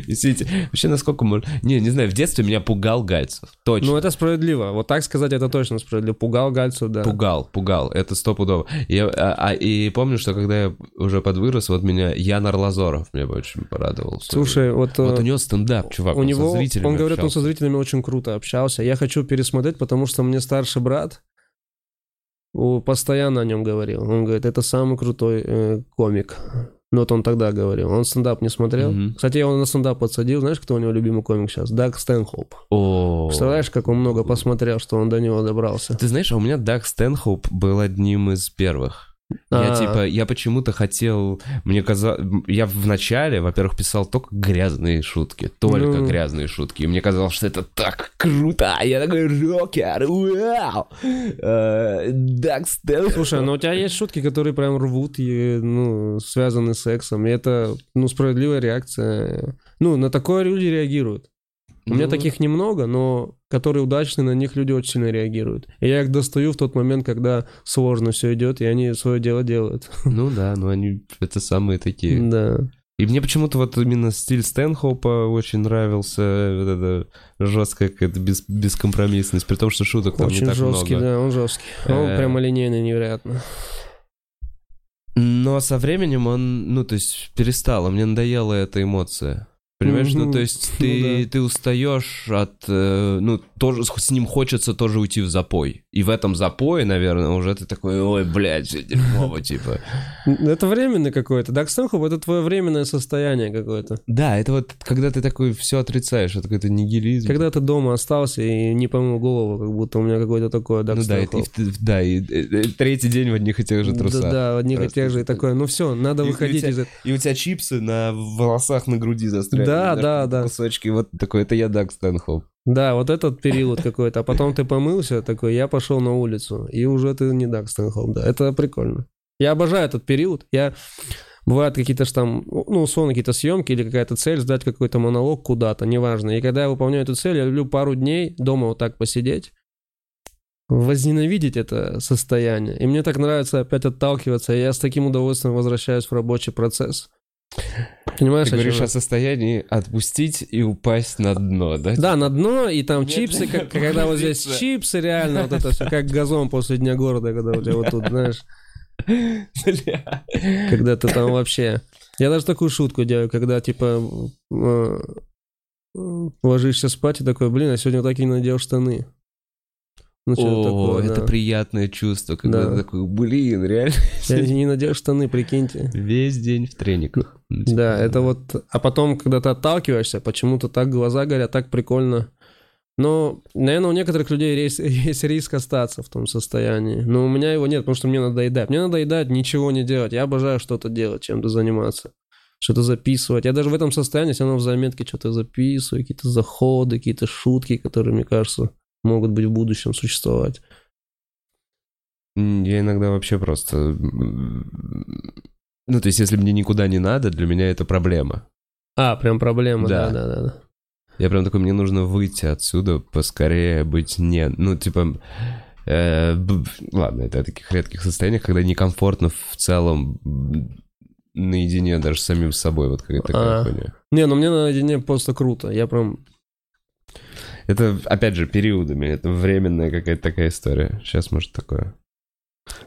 A: Действительно, вообще насколько можно... Не, не знаю, в детстве меня пугал Гальцев. Точно.
B: Ну, это справедливо. Вот так сказать, это точно справедливо. Пугал Гальцев, да.
A: Пугал, пугал, это стопудово. Я, а, а, и помню, что когда я уже подвырос, вот меня Ян Арлазоров мне очень порадовал.
B: Слушай, вот...
A: вот
B: э,
A: у него стендап, чувак,
B: у
A: он
B: него,
A: со зрителями
B: он говорит, он со
A: общался.
B: зрителями очень круто общался. Я хочу пересмотреть, потому что мне старший брат постоянно о нем говорил. Он говорит, это самый крутой э, комик. Ну вот он тогда говорил. Он стендап не смотрел.
A: Мгм.
B: Кстати, я его на стендап подсадил. Знаешь, кто у него любимый комик сейчас? Даг Стэнхоуп.
A: О.
B: Представляешь, как он много посмотрел, что он до него добрался.
A: Ты знаешь, а у меня Даг Стэнхоуп был одним из первых. Я
B: А.
A: типа, я почему-то хотел, мне казалось, я в начале, во-первых, писал только грязные шутки, только
B: Ну.
A: грязные шутки, и мне казалось, что это так круто, я такой рокер, вау, Э, Даг Стэнхоуп.
B: Слушай, ну у тебя есть шутки, которые прям рвут, и, ну, связаны с сексом. И это, ну, справедливая реакция. Ну, на такое люди реагируют. У меня таких немного, но которые удачные, на них люди очень сильно реагируют. И я их достаю в тот момент, когда сложно все идет, и они свое дело делают.
A: Ну да, ну они, это самые такие.
B: Да.
A: И мне почему-то вот именно стиль Стэнхоупа очень нравился, вот эта жесткая какая-то бес, бескомпромиссность, при том, что шуток там не
B: Очень
A: так
B: жесткий,
A: много.
B: да, он жесткий. Он
A: Э.
B: прямо линейный невероятно.
A: Но со временем он, ну, то есть, перестал, а мне надоела эта эмоция. Понимаешь, ну
B: Мгм.
A: то есть
B: Ну
A: ты,
B: да.
A: ты устаешь от, э, ну, тоже с ним хочется тоже уйти в запой. И в этом запое, наверное, уже ты такой, ой, блядь, всё дерьмово, типа.
B: Это временный какой-то. Дак Стэнхоп — это твое временное состояние какое-то.
A: Да, это вот, когда ты такой все отрицаешь, это какой-то нигилизм.
B: Когда ты дома остался и не помыл голову, как будто у меня какой-то такой Дак
A: Ну да, и, и- да, и, третий день в одних и тех же трусах.
B: Да, да, в одних и
A: Просто
B: тех же. И такое, ну все, надо
A: И- и
B: выходить
A: у тебя-
B: из этого.
A: И у тебя чипсы на волосах на груди застряли.
B: Да, да, да.
A: Кусочки, вот такой, это я Даг Стэнхоуп.
B: Да, вот этот период какой-то. А потом ты помылся, такой, я пошел на улицу. И уже ты не Дак Стэнхоуп, да. Это прикольно. Я обожаю этот период. Я... Бывают какие-то ж там, ну, условно, какие-то съемки или какая-то цель, сдать какой-то монолог куда-то, неважно. И когда я выполняю эту цель, я люблю пару дней дома вот так посидеть, возненавидеть это состояние. И мне так нравится опять отталкиваться, и я с таким удовольствием возвращаюсь в рабочий процесс.
A: Понимаешь, Ты говоришь о, о состоянии отпустить и упасть на дно, да?
B: Да, на дно, и там Нет, чипсы, как, когда вот здесь чипсы, реально, вот это все, как газон после Дня города, когда у тебя вот тут, знаешь... Когда ты там вообще... Я даже такую шутку делаю, когда, типа, э, ложишься спать и такой, блин, я сегодня так и надел штаны.
A: Ну, О, такое, это да. приятное чувство, когда да. ты такой, блин, реально.
B: Я не надел штаны, прикиньте.
A: Весь день в трениках.
B: Ну, типа, да, это вот... А потом, когда ты отталкиваешься, почему-то так глаза горят, так прикольно. Но, наверное, у некоторых людей есть, есть риск остаться в том состоянии. Но у меня его нет, потому что мне надо едать. Мне надо едать, ничего не делать. Я обожаю что-то делать, чем-то заниматься. Что-то записывать. Я даже в этом состоянии все равно в заметке что-то записываю, какие-то заходы, какие-то шутки, которые, мне кажется, могут быть в будущем существовать.
A: Я иногда вообще просто... Ну, то есть, если мне никуда не надо, для меня это проблема.
B: А, прям проблема, да, да, да. да.
A: Я прям такой, мне нужно выйти отсюда, поскорее быть не... Ну, типа... Э, ладно, это о таких редких состояниях, когда некомфортно в целом наедине даже с самим собой, вот какая-то такая
B: а, Не, ну мне наедине просто круто, я прям
A: это, опять же, периодами. Это временная какая-то такая история. Сейчас, может, такое.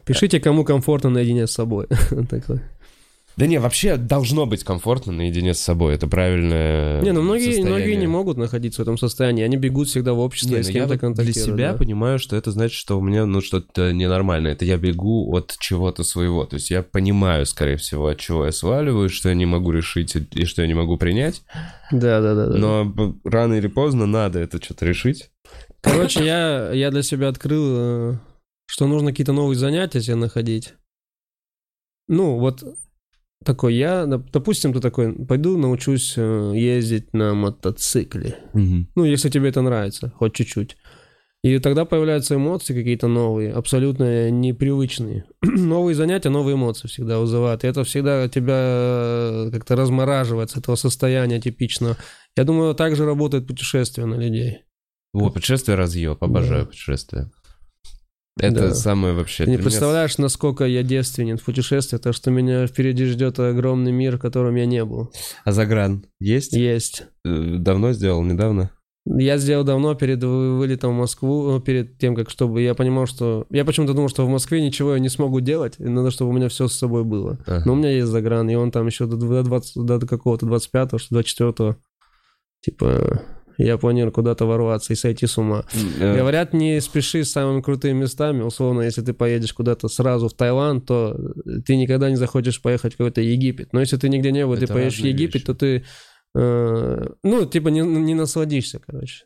B: Пишите, кому комфортно наедине с собой.
A: Да не, вообще должно быть комфортно наедине с собой, это правильное
B: Не, ну многие, многие не могут находиться в этом состоянии, они бегут всегда в обществе, не, с ну кем-то
A: я для себя да? понимаю, что это значит, что у меня ну что-то ненормальное, это я бегу от чего-то своего, то есть я понимаю, скорее всего, от чего я сваливаю, что я не могу решить и что я не могу принять.
B: Да, да, да. да.
A: Но рано или поздно надо это что-то решить.
B: Короче, я, я для себя открыл, э, что нужно какие-то новые занятия себе находить. Ну, вот такой, я, допустим, ты такой, пойду научусь э, ездить на мотоцикле. Угу. Ну, если тебе это нравится, хоть чуть-чуть. И тогда появляются эмоции какие-то новые, абсолютно непривычные. новые занятия, новые эмоции всегда вызывают. И это всегда тебя э, как-то размораживает с этого состояния типичного. Я думаю, так же работает путешествие на людей.
A: О, путешествие разъеб, обожаю да. путешествия. Это да. самое вообще...
B: Ты не представляешь, меня... насколько я девственен в путешествиях, то что меня впереди ждет огромный мир, в котором я не был.
A: А загран есть?
B: Есть.
A: Э, давно сделал, недавно?
B: Я сделал давно перед вылетом в Москву, ну, перед тем, как чтобы я понимал, что... Я почему-то думал, что в Москве ничего я не смогу делать, и надо, чтобы у меня все с собой было. Ага. Но у меня есть загран, и он там еще до, 20, до какого-то 25-го, 24-го, типа, я планирую куда-то ворваться и сойти с ума. Yeah. Говорят, не спеши с самыми крутыми местами. Условно, если ты поедешь куда-то сразу в Таиланд, то ты никогда не захочешь поехать в какой-то Египет. Но если ты нигде не был, Это ты поедешь в Египет, вещи. то ты, э, ну, типа, не, не насладишься, короче.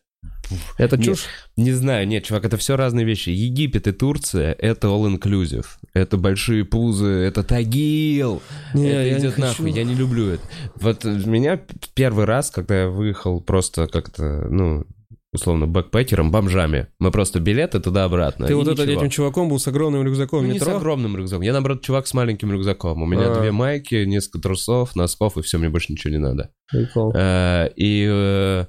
B: Это чушь?
A: Не, знаю, нет, чувак, это все разные вещи. Египет и Турция — это all-inclusive. Это большие пузы, это Тагил. Не, это я идет не нахуй, хочу. я не люблю это. Вот меня первый раз, когда я выехал просто как-то, ну, условно, бэкпекером, бомжами. Мы просто билеты туда-обратно.
B: Ты вот ничего. этим чуваком был с огромным рюкзаком ну,
A: метро? не с огромным рюкзаком. Я, наоборот, чувак с маленьким рюкзаком. У меня а. две майки, несколько трусов, носков, и все, мне больше ничего не надо. Прикол. А, и э,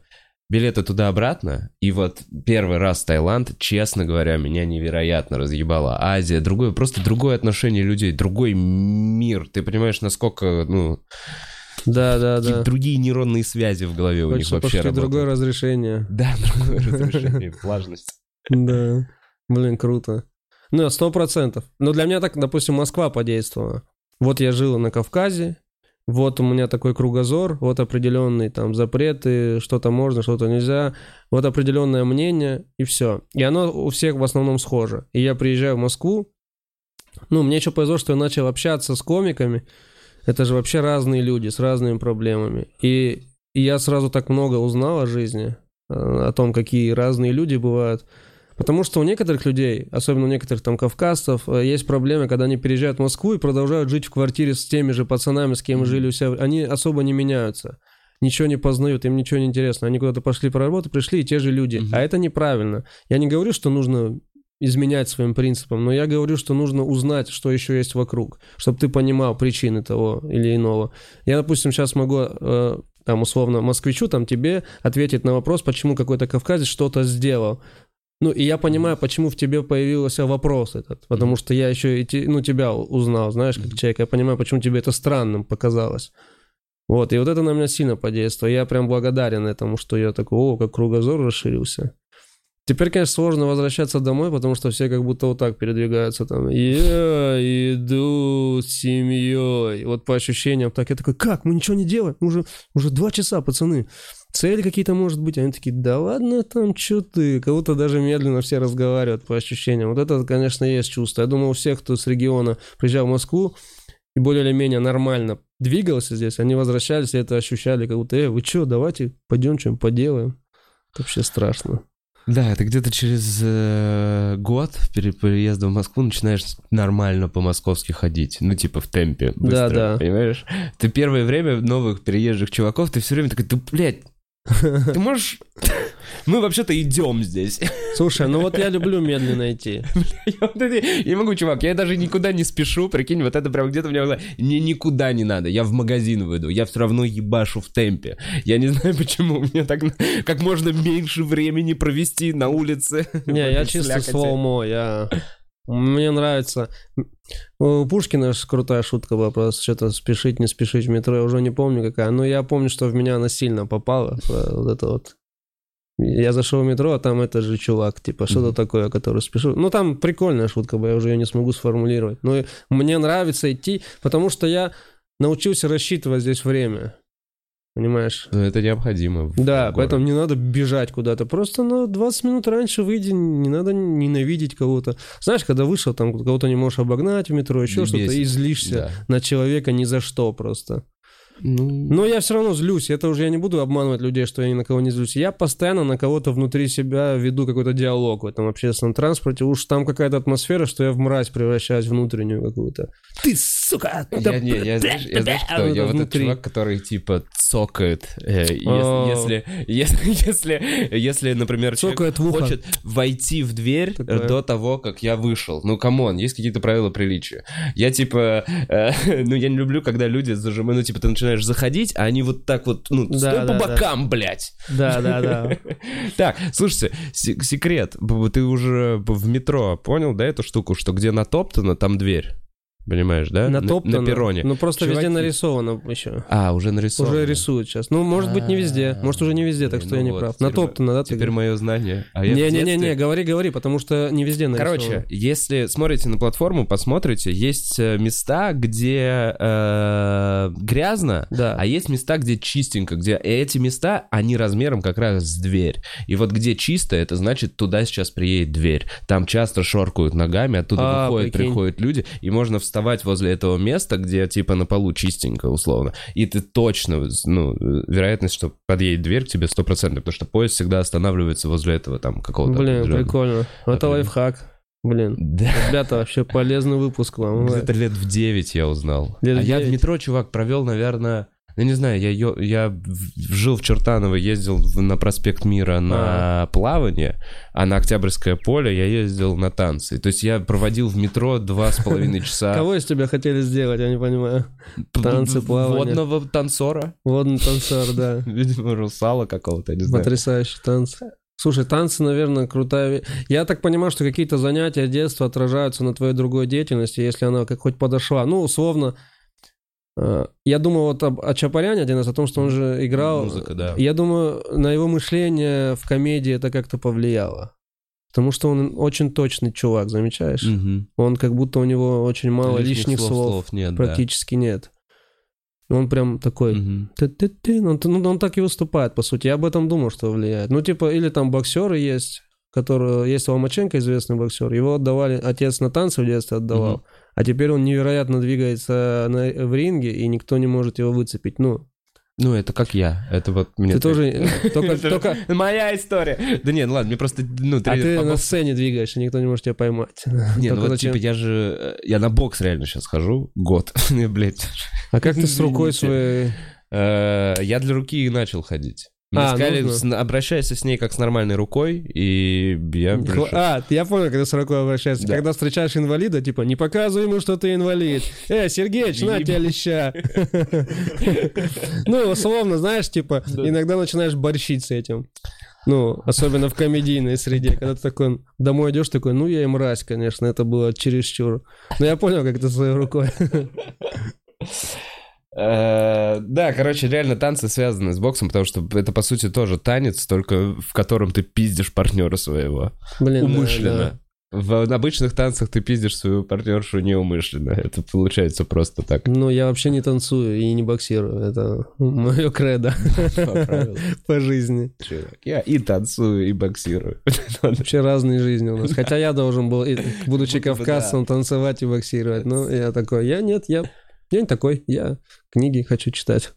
A: билеты туда-обратно. И вот первый раз Таиланд, честно говоря, меня невероятно разъебала. Азия, другое, просто другое отношение людей, другой мир. Ты понимаешь, насколько, ну...
B: Да, да, да.
A: Другие нейронные связи в голове Хочется у них вообще работают.
B: другое разрешение.
A: Да, другое разрешение, влажность.
B: Да. Блин, круто. Ну, сто процентов. Но для меня так, допустим, Москва подействовала. Вот я жил на Кавказе, вот у меня такой кругозор, вот определенные там запреты, что-то можно, что-то нельзя, вот определенное мнение, и все. И оно у всех в основном схоже. И я приезжаю в Москву, ну, мне еще повезло, что я начал общаться с комиками, это же вообще разные люди с разными проблемами. И, и я сразу так много узнал о жизни, э, о том, какие разные люди бывают. Потому что у некоторых людей, особенно у некоторых там кавказцев, э, есть проблемы, когда они переезжают в Москву и продолжают жить в квартире с теми же пацанами, с кем mm-hmm. жили у себя. Они особо не меняются. Ничего не познают, им ничего не интересно. Они куда-то пошли по работе, пришли, и те же люди. Mm-hmm. А это неправильно. Я не говорю, что нужно изменять своим принципам, но я говорю, что нужно узнать, что еще есть вокруг, чтобы ты понимал причины того или иного. Я, допустим, сейчас могу э, там условно москвичу, там тебе ответить на вопрос, почему какой-то кавказец что-то сделал. Ну, и я понимаю, почему в тебе появился вопрос этот. Потому что я еще и те, ну, тебя узнал, знаешь, как человек. Я понимаю, почему тебе это странным показалось. Вот, и вот это на меня сильно подействовало. Я прям благодарен этому, что я такой, о, как кругозор расширился. Теперь, конечно, сложно возвращаться домой, потому что все как будто вот так передвигаются там. Я иду с семьей. Вот по ощущениям так. Я такой, как? Мы ничего не делаем? Уже, уже два часа, пацаны. Цели какие-то, может быть. Они такие, да ладно там, что ты? Кого-то даже медленно все разговаривают по ощущениям. Вот это, конечно, есть чувство. Я думаю, у всех, кто с региона приезжал в Москву, и более или менее нормально двигался здесь, они возвращались и это ощущали, как будто, э, вы что, давайте пойдем что-нибудь поделаем. Это вообще страшно.
A: Да, это где-то через э, год перед переездом в Москву начинаешь нормально по-московски ходить. Ну, типа в темпе. Быстро, да, да. Понимаешь? Ты первое время новых переезжих чуваков, ты все время такой, ты, блядь, ты можешь... Мы вообще-то идем здесь.
B: Слушай, ну вот я люблю медленно идти.
A: Я не могу, чувак, я даже никуда не спешу, прикинь, вот это прям где-то у меня... Мне никуда не надо, я в магазин выйду, я все равно ебашу в темпе. Я не знаю, почему мне так как можно меньше времени провести на улице.
B: Не, я чисто слоумо, я... Мне нравится. У Пушкина крутая шутка была просто что-то спешить, не спешить в метро, я уже не помню какая. Но я помню, что в меня она сильно попала. Вот это вот. Я зашел в метро, а там этот же чувак, типа, что-то mm-hmm. такое, который спешу. Ну, там прикольная шутка я уже ее не смогу сформулировать. Но мне нравится идти, потому что я научился рассчитывать здесь время. Понимаешь?
A: Но это необходимо.
B: Да, город. поэтому не надо бежать куда-то. Просто на 20 минут раньше выйди, не надо ненавидеть кого-то. Знаешь, когда вышел, там кого-то не можешь обогнать в метро, еще что-то, и злишься да. на человека ни за что просто. Ну... Но я все равно злюсь. Это уже я не буду обманывать людей, что я ни на кого не злюсь. Я постоянно на кого-то внутри себя веду какой-то диалог в этом общественном транспорте. Уж там какая-то атмосфера, что я в мразь превращаюсь внутреннюю какую-то. Ты, сука!
A: Я, не, я, знаешь, я знаешь, кто? Я вот этот чувак, который типа цокает. Э, если, если, если, если, например, человек хочет войти в дверь до того, как я вышел. Ну, come on, есть какие-то правила приличия. Я типа, э, ну, я не люблю, когда люди зажимают, ну, типа, ты начинаешь начинаешь заходить, а они вот так вот, ну, да, стой да, по бокам, да. блядь.
B: Да, да, да.
A: Так, слушайте, секрет. Ты уже в метро понял, да, эту штуку, что где натоптано, там дверь? Понимаешь, да?
B: Натоптано.
A: На, на перроне.
B: Ну, просто Чуваки... везде нарисовано еще.
A: А, уже нарисовано.
B: Уже рисуют сейчас. Ну, может быть, не везде. Может, уже не везде, так что я не ну прав. Натоптано, да?
A: Теперь мое знание.
B: А Не-не-не, говори, говори, потому что не везде нарисовано.
A: Короче, если смотрите на платформу, посмотрите, есть э, места, где э, грязно, а есть места, где чистенько, где эти места, они размером как раз с дверь. И вот где чисто, это значит, туда сейчас приедет дверь. Там часто шоркают ногами, оттуда а, выходят, приходят люди, и можно встать вставать возле этого места, где типа на полу чистенько, условно, и ты точно, ну, вероятность, что подъедет дверь к тебе стопроцентная, потому что поезд всегда останавливается возле этого там какого-то...
B: Блин, прикольно. Это лайфхак. Блин, да. ребята, вообще полезный выпуск вам.
A: Где-то лет в 9 я узнал. Лет а 9? я в метро, чувак, провел, наверное, я не знаю, я, я жил в Чертаново, ездил на проспект Мира на а. плавание, а на Октябрьское поле я ездил на танцы. То есть я проводил в метро два с половиной часа.
B: Кого из тебя хотели сделать, я не понимаю. Танцы, плавание.
A: Водного танцора.
B: Водный танцор, да.
A: Видимо, русала какого-то, не знаю.
B: Потрясающий танцы. Слушай, танцы, наверное, крутая... Я так понимаю, что какие-то занятия детства отражаются на твоей другой деятельности, если она как хоть подошла. Ну, условно, я думаю вот об, о Чапаряне один раз, о том, что он же играл.
A: Музыка, да.
B: Я думаю, на его мышление в комедии это как-то повлияло. Потому что он очень точный чувак, замечаешь? Угу. Он как будто у него очень мало лишних, лишних слов, слов нет, практически да. нет. Он прям такой, угу. ты -ты -ты. Он, ну, он так и выступает, по сути. Я об этом думал, что влияет. Ну, типа, или там боксеры есть, который, есть Ломаченко, известный боксер, его отдавали, отец на танцы в детстве отдавал. Угу. А теперь он невероятно двигается на, в ринге, и никто не может его выцепить. Ну,
A: ну, это как я. Это вот мне...
B: Ты тоже... Только, только...
A: Моя история. Да нет, ладно, мне просто... Ну,
B: а ты на сцене двигаешься, никто не может тебя поймать.
A: Не, ну вот типа я же... Э, я на бокс реально сейчас хожу. Год. Блять.
B: А как ты с рукой своей...
A: Э, я для руки и начал ходить. Мне а, сказали, нужно. обращайся с ней как с нормальной рукой, и я пришел.
B: А, я понял, когда с рукой обращаешься. Да. Когда встречаешь инвалида, типа, не показывай ему, что ты инвалид. Э, Сергеич, на тебя леща. Ну, условно, знаешь, типа, иногда начинаешь борщить с этим. Ну, особенно в комедийной среде, когда ты такой домой идешь, такой, ну я и мразь, конечно, это было чересчур. Но я понял, как это своей рукой.
A: Э, да, короче, реально танцы связаны с боксом, потому что это, по сути, тоже танец, только в котором ты пиздишь партнера своего. Блин, Умышленно. Да, да. В обычных танцах ты пиздишь свою партнершу неумышленно. Это получается просто так.
B: Ну, я вообще не танцую и не боксирую. Это мое кредо. По жизни.
A: Я и танцую, и боксирую.
B: Вообще разные жизни у нас. Хотя я должен был, будучи кавказцем, танцевать и боксировать. Но я такой, я нет, я не такой, я книги хочу читать.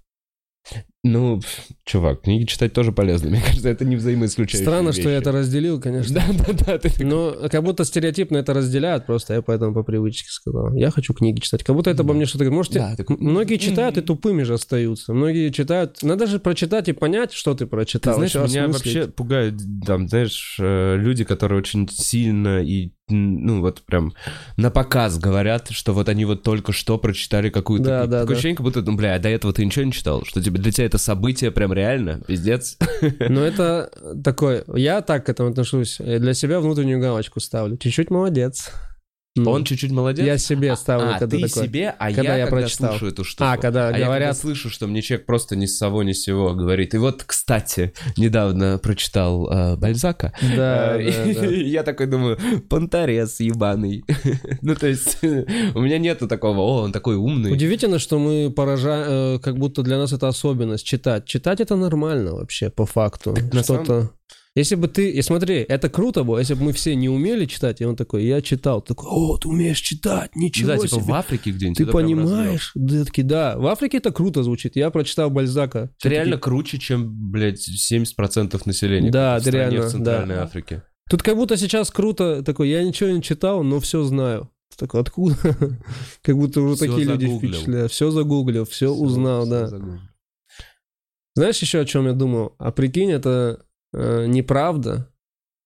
A: Ну, чувак, книги читать тоже полезно. Мне кажется, это не взаимоисключающие
B: Странно,
A: вещи.
B: что я это разделил, конечно. Да, да, да. Но как будто стереотипно это разделяют, просто я поэтому по привычке сказал. Я хочу книги читать. Как будто это обо мне что-то говорит. Может, да, так... многие читают и тупыми же остаются. Многие читают... Надо же прочитать и понять, что ты прочитал.
A: Ты знаешь, меня вообще пугают, там, знаешь, э, люди, которые очень сильно и ну, вот прям на показ говорят, что вот они вот только что прочитали какую-то... Да, да, Такое да. ощущение, как будто, ну, бля, до этого ты ничего не читал? Что тебе, для тебя это событие прям реально? Пиздец.
B: Ну, это такое... Я так к этому отношусь. Для себя внутреннюю галочку ставлю. Чуть-чуть молодец.
A: Ну, Он чуть-чуть молодец?
B: Я себе ставлю,
A: а, когда ты такой, себе, а когда я, я когда прочитал. слушаю эту штуку.
B: А, когда
A: а
B: говорят... я когда
A: слышу, что мне человек просто ни с того ни с сего говорит. И вот, кстати, недавно прочитал э, Бальзака.
B: Да,
A: э,
B: да, да.
A: Я такой думаю, понторез ебаный. ну, то есть, у меня нету такого, о, он такой умный.
B: Удивительно, что мы поражаем, э, как будто для нас это особенность, читать. Читать это нормально вообще, по факту. Что-то... Если бы ты... И смотри, это круто было, если бы мы все не умели читать, и он такой, я читал. Такой, о, ты умеешь читать, ничего да,
A: типа
B: себе.
A: в Африке где-нибудь.
B: Ты понимаешь? Да, таки, да, в Африке это круто звучит. Я прочитал Бальзака.
A: Это реально круче, чем, блядь, 70% населения.
B: Да, это реально,
A: в Центральной да. Африке.
B: Тут как будто сейчас круто, такой, я ничего не читал, но все знаю. Так откуда? как будто уже все такие загуглил. люди впечатляют. Все загуглил, все, все узнал, все да. Загуглил. Знаешь еще о чем я думал? А прикинь, это э, неправда,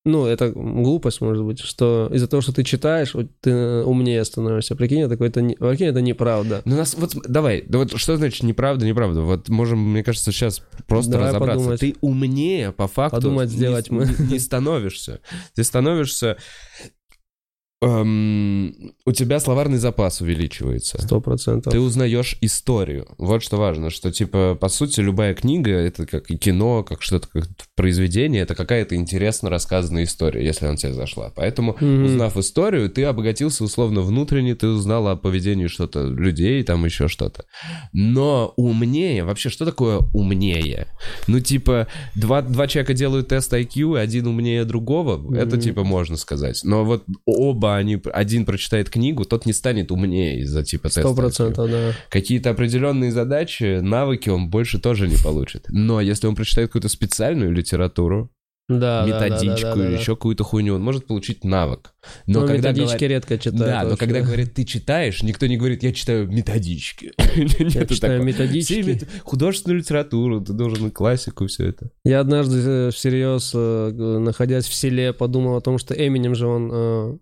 B: ну, это глупость, может быть, что из-за того, что ты читаешь, ты умнее становишься. Прикинь, это какой-то... Не... Прикинь, это неправда.
A: Ну, нас... Вот, давай, да вот что значит неправда, неправда? Вот можем, мне кажется, сейчас просто давай разобраться. Подумать. Ты умнее, по факту,
B: Подумать, сделать
A: не, мы. не становишься. Ты становишься эм, у тебя словарный запас увеличивается.
B: Сто процентов.
A: Ты узнаешь историю. Вот что важно, что, типа, по сути, любая книга, это как и кино, как что-то, как произведение, это какая-то интересно рассказанная история, если она тебе зашла. Поэтому, mm-hmm. узнав историю, ты обогатился условно внутренне, ты узнал о поведении что-то людей, там еще что-то. Но умнее, вообще, что такое умнее? Ну, типа, два, два человека делают тест IQ, один умнее другого, mm-hmm. это, типа, можно сказать. Но вот оба они, один прочитает книгу, тот не станет умнее из-за типа теста.
B: Сто процентов, да.
A: Какие-то определенные задачи, навыки он больше тоже не получит. Но если он прочитает какую-то специальную литературу, да, методичку да, да, да, или да, еще какую-то хуйню, он может получить навык.
B: Но, но когда методички говор... редко читают.
A: Да, но когда говорят, ты читаешь, никто не говорит, я читаю методички.
B: Я читаю методички.
A: Художественную литературу, ты должен классику, все это.
B: Я однажды э, всерьез, э, находясь в селе, подумал о том, что Эминем же он э,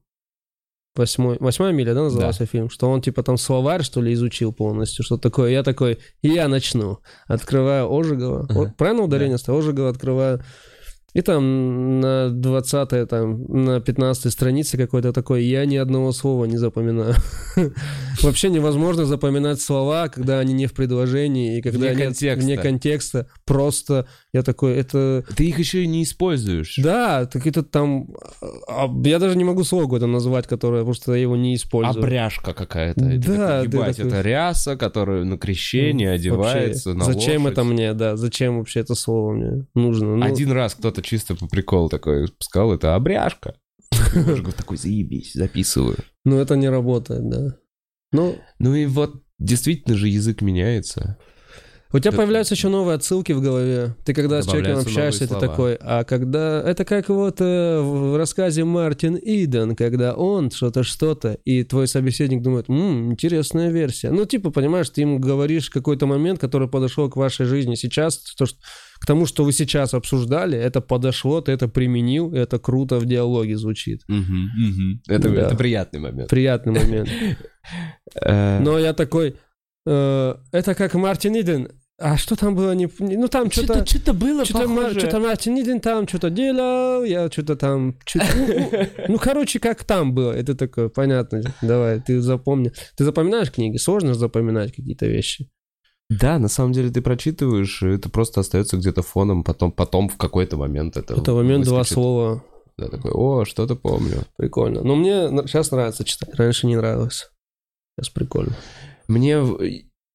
B: Восьмой, восьмая миля, да, назывался да. фильм? Что он, типа, там словарь, что ли, изучил полностью, что такое. Я такой, я начну. Открываю Ожегова. Uh-huh. Правильно ударение да. Ожегова открываю. И там на 20 там, на 15 странице какой-то такой, я ни одного слова не запоминаю. Вообще невозможно запоминать слова, когда они не в предложении, и когда вне нет вне контекста. Просто я такой, это...
A: Ты их еще и не используешь.
B: Да, так это там... А, я даже не могу слово это назвать, которое, потому что я его не использую.
A: Обряжка какая-то. Да, ебать, такой... это ряса, которая на крещение одевается,
B: вообще, на Зачем лошадь. это мне, да, зачем вообще это слово мне нужно?
A: Ну... Один раз кто-то чисто по приколу такой сказал, это обряжка. Такой, заебись, записываю.
B: Ну, это не работает, да.
A: Ну, ну и вот действительно же язык меняется.
B: У тебя появляются еще новые отсылки в голове. Ты когда с человеком общаешься, ты такой, а когда... Это как вот э, в рассказе Мартин Иден, когда он что-то, что-то, и твой собеседник думает, ммм, интересная версия. Ну, типа, понимаешь, ты ему говоришь какой-то момент, который подошел к вашей жизни сейчас, то, что, к тому, что вы сейчас обсуждали, это подошло, ты это применил, и это круто в диалоге звучит.
A: Угу, угу. Это, да. это приятный момент.
B: Приятный момент. Э. Но я такой... Э, это как Мартин Иден А что там было? Не, ну там что-то...
A: Что-то было
B: что-то,
A: похоже.
B: Что-то Мартин там что-то делал, я что-то там... Что ну, ну, короче, как там было. Это такое, понятно. Давай, ты запомни. Ты запоминаешь книги? Сложно запоминать какие-то вещи.
A: Да, на самом деле ты прочитываешь, и это просто остается где-то фоном, потом, потом в какой-то момент это...
B: Это момент два слова.
A: Да, такой, о, что-то помню.
B: Прикольно. Но мне сейчас нравится читать. Раньше не нравилось. Сейчас прикольно.
A: Мне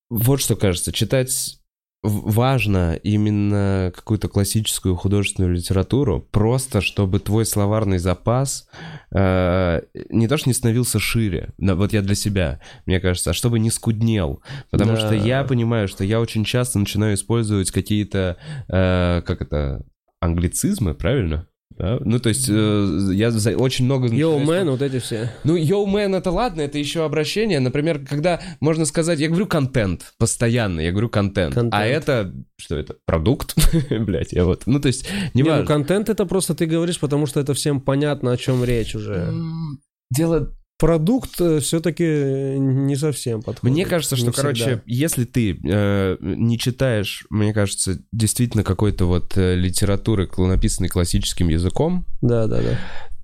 A: вот что кажется, читать важно именно какую-то классическую художественную литературу, просто чтобы твой словарный запас э, не то что не становился шире, но вот я для себя, мне кажется, а чтобы не скуднел. Потому да. что я понимаю, что я очень часто начинаю использовать какие-то, э, как это, англицизмы, правильно? Да? Ну, то есть, э, я за, очень много...
B: Йоу, мэн, вот эти все.
A: Ну, йоу, мэн, это ладно, это еще обращение. Например, когда можно сказать, я говорю контент постоянно, я говорю контент. контент. А это, что это, продукт? Блять, я вот, ну, то есть, не, не
B: ну, контент это просто ты говоришь, потому что это всем понятно, о чем речь уже.
A: Дело
B: продукт э, все-таки не совсем подходит.
A: Мне кажется, что, короче, если ты э, не читаешь, мне кажется, действительно какой-то вот э, литературы, написанной классическим языком,
B: да, да, да,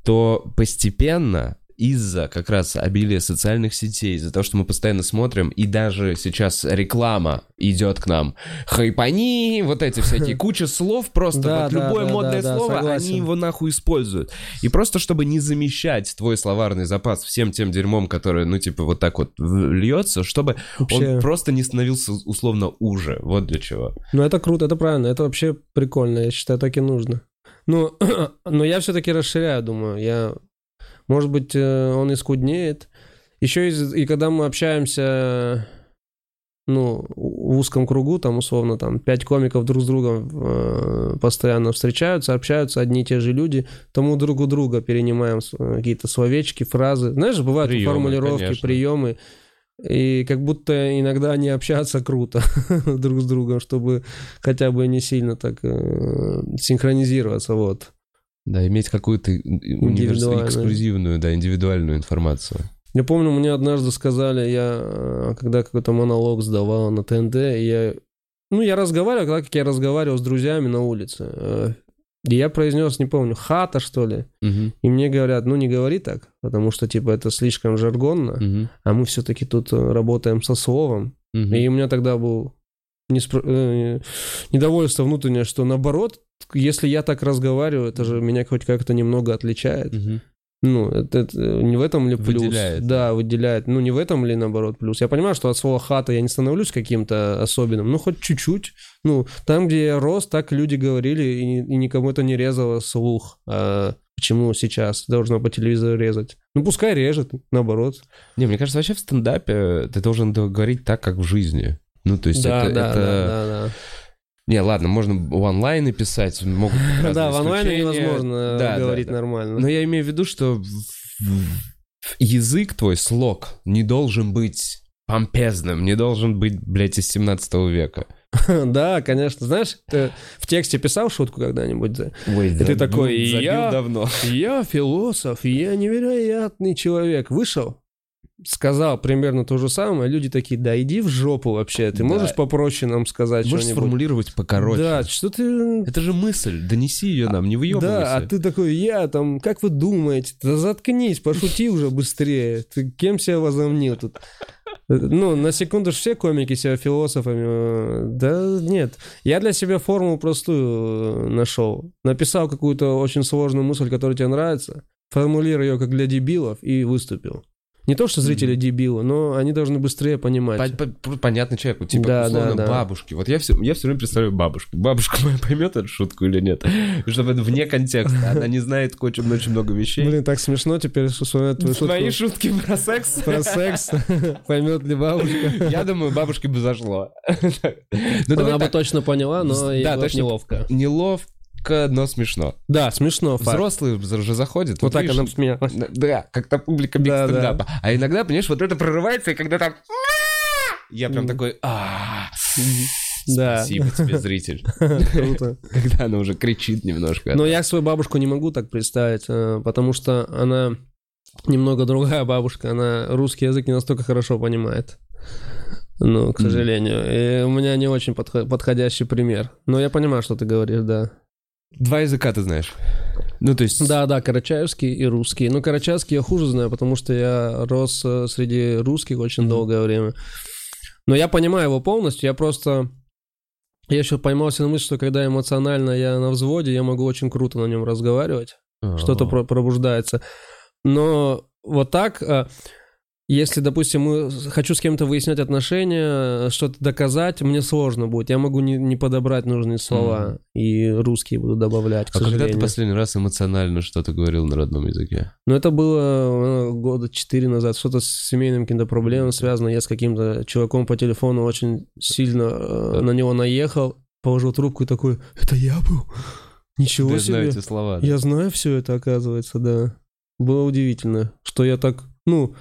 A: то постепенно из-за как раз обилия социальных сетей, из-за того, что мы постоянно смотрим, и даже сейчас реклама идет к нам. Хайпани, вот эти всякие, куча слов просто, да, вот да, любое да, модное да, слово, согласен. они его нахуй используют. И просто чтобы не замещать твой словарный запас всем тем дерьмом, которое, ну, типа, вот так вот льется, чтобы вообще... он просто не становился условно уже. Вот для чего.
B: Ну, это круто, это правильно, это вообще прикольно, я считаю, так и нужно. Ну, но я все-таки расширяю, думаю, я может быть, э, он и скуднеет. Еще и, и когда мы общаемся, ну, в узком кругу, там, условно, там, пять комиков друг с другом э, постоянно встречаются, общаются, одни и те же люди, тому друг у друга перенимаем какие-то словечки, фразы. Знаешь, бывают приемы, формулировки, конечно. приемы, и как будто иногда они общаться круто друг с другом, чтобы хотя бы не сильно так э, синхронизироваться, вот.
A: Да, иметь какую-то универсальную, эксклюзивную, да, индивидуальную информацию.
B: Я помню, мне однажды сказали, я э, когда какой-то монолог сдавал на ТНТ, я, ну, я разговаривал, когда как я разговаривал с друзьями на улице. Э, и я произнес, не помню, хата, что ли. Угу. И мне говорят, ну, не говори так, потому что, типа, это слишком жаргонно, угу. а мы все-таки тут э, работаем со словом. Угу. И у меня тогда был неспро... недовольство внутреннее, что наоборот, если я так разговариваю, это же меня хоть как-то немного отличает. Угу. Ну, это, это не в этом ли плюс? Выделяет. Да, выделяет. Ну, не в этом ли, наоборот, плюс? Я понимаю, что от слова хата я не становлюсь каким-то особенным, ну, хоть чуть-чуть. Ну, там, где я рос, так люди говорили, и, и никому это не резало слух. А почему сейчас должно по телевизору резать? Ну, пускай режет, наоборот.
A: Не, мне кажется, вообще в стендапе ты должен говорить так, как в жизни. Ну, то есть да, это... Да, это... Да, да, да. Не, ладно, можно в онлайне писать, могут
B: Да, в онлайне невозможно да, говорить да, да. нормально.
A: Но я имею в виду, что язык твой, слог, не должен быть помпезным, не должен быть, блядь, из 17 века.
B: Да, конечно. Знаешь, ты в тексте писал шутку когда-нибудь? Ой, и ты такой, я, давно. я философ, я невероятный человек. Вышел, сказал примерно то же самое, люди такие, да иди в жопу вообще, ты да. можешь попроще нам сказать
A: Можешь
B: что-нибудь?
A: сформулировать покороче.
B: Да, что ты...
A: Это же мысль, донеси ее нам, не выебывайся.
B: Да, а ты такой, я там, как вы думаете? Да заткнись, пошути уже быстрее. Ты кем себя возомнил тут? Ну, на секунду все комики себя философами. Да нет. Я для себя формулу простую нашел. Написал какую-то очень сложную мысль, которая тебе нравится, формулировал ее как для дебилов и выступил. Не то, что зрители mm-hmm. дебилы, но они должны быстрее понимать.
A: Понятный человек. Типа, да, условно, да, да. бабушки. Вот я все, я все время представляю бабушку. Бабушка моя поймет эту шутку или нет? Чтобы это вне контекста. Она не знает очень, очень много вещей.
B: Блин, так смешно теперь вспоминать твою шутку.
A: Твои шутки про секс?
B: Про секс. Поймет ли бабушка?
A: Я думаю, бабушке бы зашло.
B: Ну, Она бы точно поняла, но да, точно неловко.
A: Неловко но смешно.
B: Да, смешно.
A: Факт. Взрослые же заходят.
B: Вот, вот так она смеялась.
A: Да, как-то публика биг да, стендапа. Да. А иногда, понимаешь, вот это прорывается, и когда там... Я прям такой... Да. Спасибо тебе, зритель. Круто. Когда она уже кричит немножко.
B: Но я свою бабушку не могу так представить, э, потому что она немного другая бабушка. Она русский язык не настолько хорошо понимает. Ну, к сожалению. И у меня не очень подходящий пример. Но я понимаю, что ты говоришь, да.
A: Два языка ты знаешь. Ну, то есть...
B: Да, да, карачаевский и русский. Ну, карачаевский я хуже знаю, потому что я рос э, среди русских очень mm-hmm. долгое время. Но я понимаю его полностью, я просто... Я еще поймался на мысли, что когда эмоционально я на взводе, я могу очень круто на нем разговаривать. Oh. Что-то пробуждается. Но вот так э, если, допустим, мы, хочу с кем-то выяснять отношения, что-то доказать, мне сложно будет. Я могу не, не подобрать нужные слова, mm. и русские буду добавлять, к
A: а
B: сожалению.
A: когда ты последний раз эмоционально что-то говорил на родном языке?
B: Ну, это было э, года четыре назад. Что-то с семейным каким-то проблемами связано. Я с каким-то чуваком по телефону очень сильно э, на него наехал, положил трубку и такой, это я был? Ничего
A: я
B: себе.
A: знаю эти слова.
B: Да? Я знаю все это, оказывается, да. Было удивительно, что я так, ну,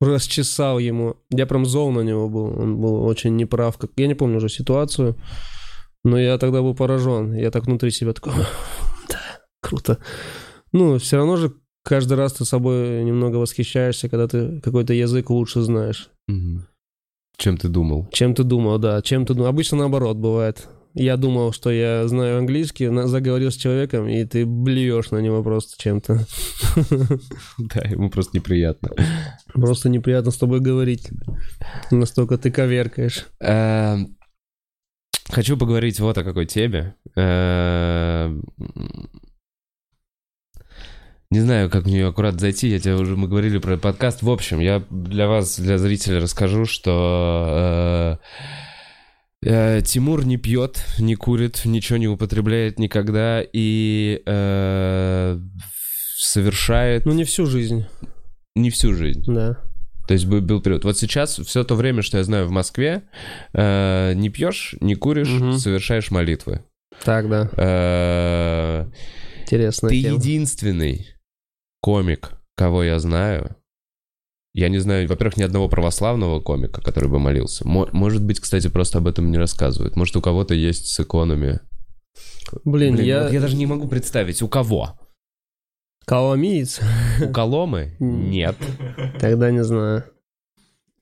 B: расчесал ему. Я прям зол на него был. Он был очень неправ. Как... Я не помню уже ситуацию. Но я тогда был поражен. Я так внутри себя такой... Да, круто. Ну, все равно же каждый раз ты собой немного восхищаешься, когда ты какой-то язык лучше знаешь.
A: Чем ты думал?
B: Чем ты думал, да. Чем ты думал. Обычно наоборот бывает я думал, что я знаю английский, заговорил с человеком, и ты блюешь на него просто чем-то.
A: Да, ему просто неприятно.
B: Просто неприятно с тобой говорить. Настолько ты коверкаешь.
A: Эм, хочу поговорить вот о какой теме. Эм, не знаю, как мне аккурат зайти, я тебе уже, мы говорили про подкаст. В общем, я для вас, для зрителей расскажу, что Э, Тимур не пьет, не курит, ничего не употребляет никогда и э, совершает...
B: Ну, не всю жизнь.
A: Не всю жизнь.
B: Да.
A: То есть был, был период. Вот сейчас все то время, что я знаю в Москве, э, не пьешь, не куришь, угу. совершаешь молитвы.
B: Так, да.
A: Э,
B: Интересно.
A: Ты тема. единственный комик, кого я знаю, я не знаю, во-первых, ни одного православного комика, который бы молился. Может быть, кстати, просто об этом не рассказывают. Может, у кого-то есть с иконами.
B: Блин, Блин я...
A: Вот я даже не могу представить, у кого?
B: Коломиец?
A: У Коломы? Нет.
B: Тогда не знаю.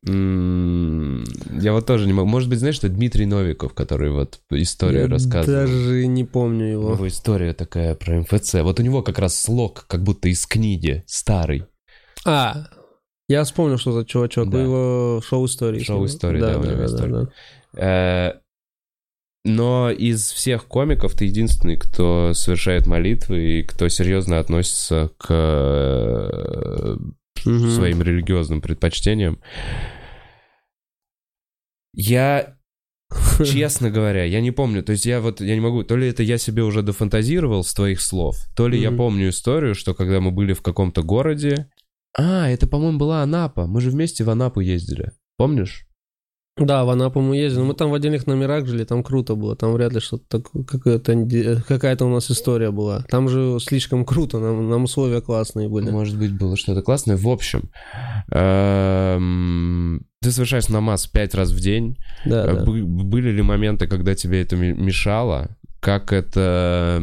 A: Я вот тоже не могу. Может быть, знаешь, что Дмитрий Новиков, который вот историю Я рассказывал.
B: даже не помню его.
A: Его история такая про МФЦ. Вот у него как раз слог, как будто из книги, старый.
B: А, я вспомнил, что за чувачок. Да. его шоу-истории.
A: Шоу-истории, да, да, у него да, история. Да, да. Э, но из всех комиков ты единственный, кто совершает молитвы и кто серьезно относится к угу. своим религиозным предпочтениям. Я Честно говоря, я не помню. То есть я вот, я не могу, то ли это я себе уже дофантазировал с твоих слов, то ли mm-hmm. я помню историю, что когда мы были в каком-то городе, а, это, по-моему, была Анапа. Мы же вместе в Анапу ездили. Помнишь?
B: Да, в Анапу мы ездили. Мы там в отдельных номерах жили, там круто было. Там вряд ли что-то такое, какая-то, какая-то у нас история была. Там же слишком круто, нам, нам условия классные были.
A: Может быть, было что-то классное. В общем, эм, ты совершаешь намаз пять раз в день.
B: Да, да.
A: Были ли моменты, когда тебе это мешало? Как это,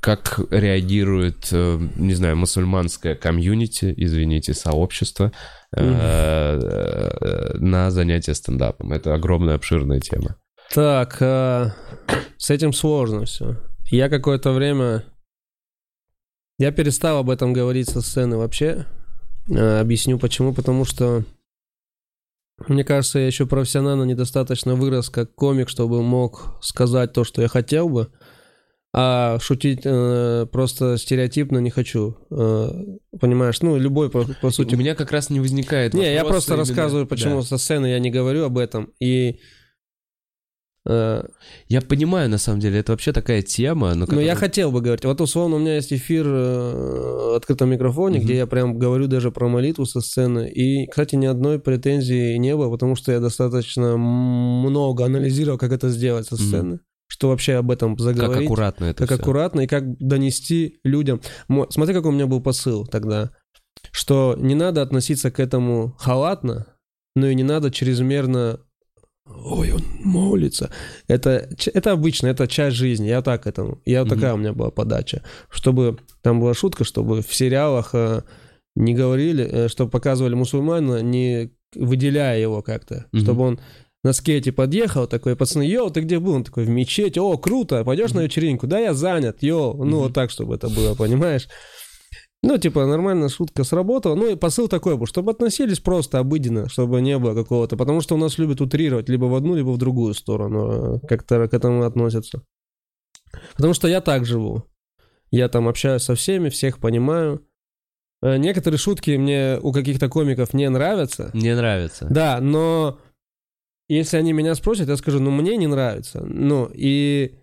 A: как реагирует, э, не знаю, мусульманское комьюнити, извините, сообщество mm. на занятия стендапом. Это огромная, обширная тема.
B: Так, с этим сложно все. Я какое-то время... Я перестал об этом говорить со сцены вообще. Объясню почему. Потому что мне кажется, я еще профессионально недостаточно вырос как комик, чтобы мог сказать то, что я хотел бы. А шутить э, просто стереотипно не хочу. Э, понимаешь, ну, любой, по, по сути...
A: У меня как раз не возникает
B: Не, я просто именно... рассказываю, почему да. со сцены я не говорю об этом. И
A: я понимаю, на самом деле, это вообще такая тема.
B: Но, но я хотел бы говорить. Вот, условно, у меня есть эфир э, в открытом микрофоне, угу. где я прям говорю даже про молитву со сцены. И, кстати, ни одной претензии не было, потому что я достаточно много анализировал, как это сделать со сцены. Угу. Что вообще об этом заговорить.
A: Как аккуратно это
B: Как
A: все.
B: аккуратно и как донести людям. Смотри, какой у меня был посыл тогда. Что не надо относиться к этому халатно, но и не надо чрезмерно ой, он молится. Это, это обычно, это часть жизни. Я так этому. Я mm-hmm. такая у меня была подача. Чтобы там была шутка, чтобы в сериалах э, не говорили, э, чтобы показывали мусульмана не выделяя его как-то, mm-hmm. чтобы он на скейте подъехал, такой, пацаны, йоу, ты где был? Он такой, в мечеть, о, круто, пойдешь mm-hmm. на вечеринку? Да, я занят, йоу, ну, mm-hmm. вот так, чтобы это было, понимаешь? Ну, типа, нормальная шутка сработала. Ну, и посыл такой был, чтобы относились просто обыденно, чтобы не было какого-то... Потому что у нас любят утрировать либо в одну, либо в другую сторону. Э, как-то к этому относятся. Потому что я так живу. Я там общаюсь со всеми, всех понимаю. Э, некоторые шутки мне у каких-то комиков не нравятся.
A: Не нравятся.
B: Да, но если они меня спросят, я скажу, ну, мне не нравится. Ну, и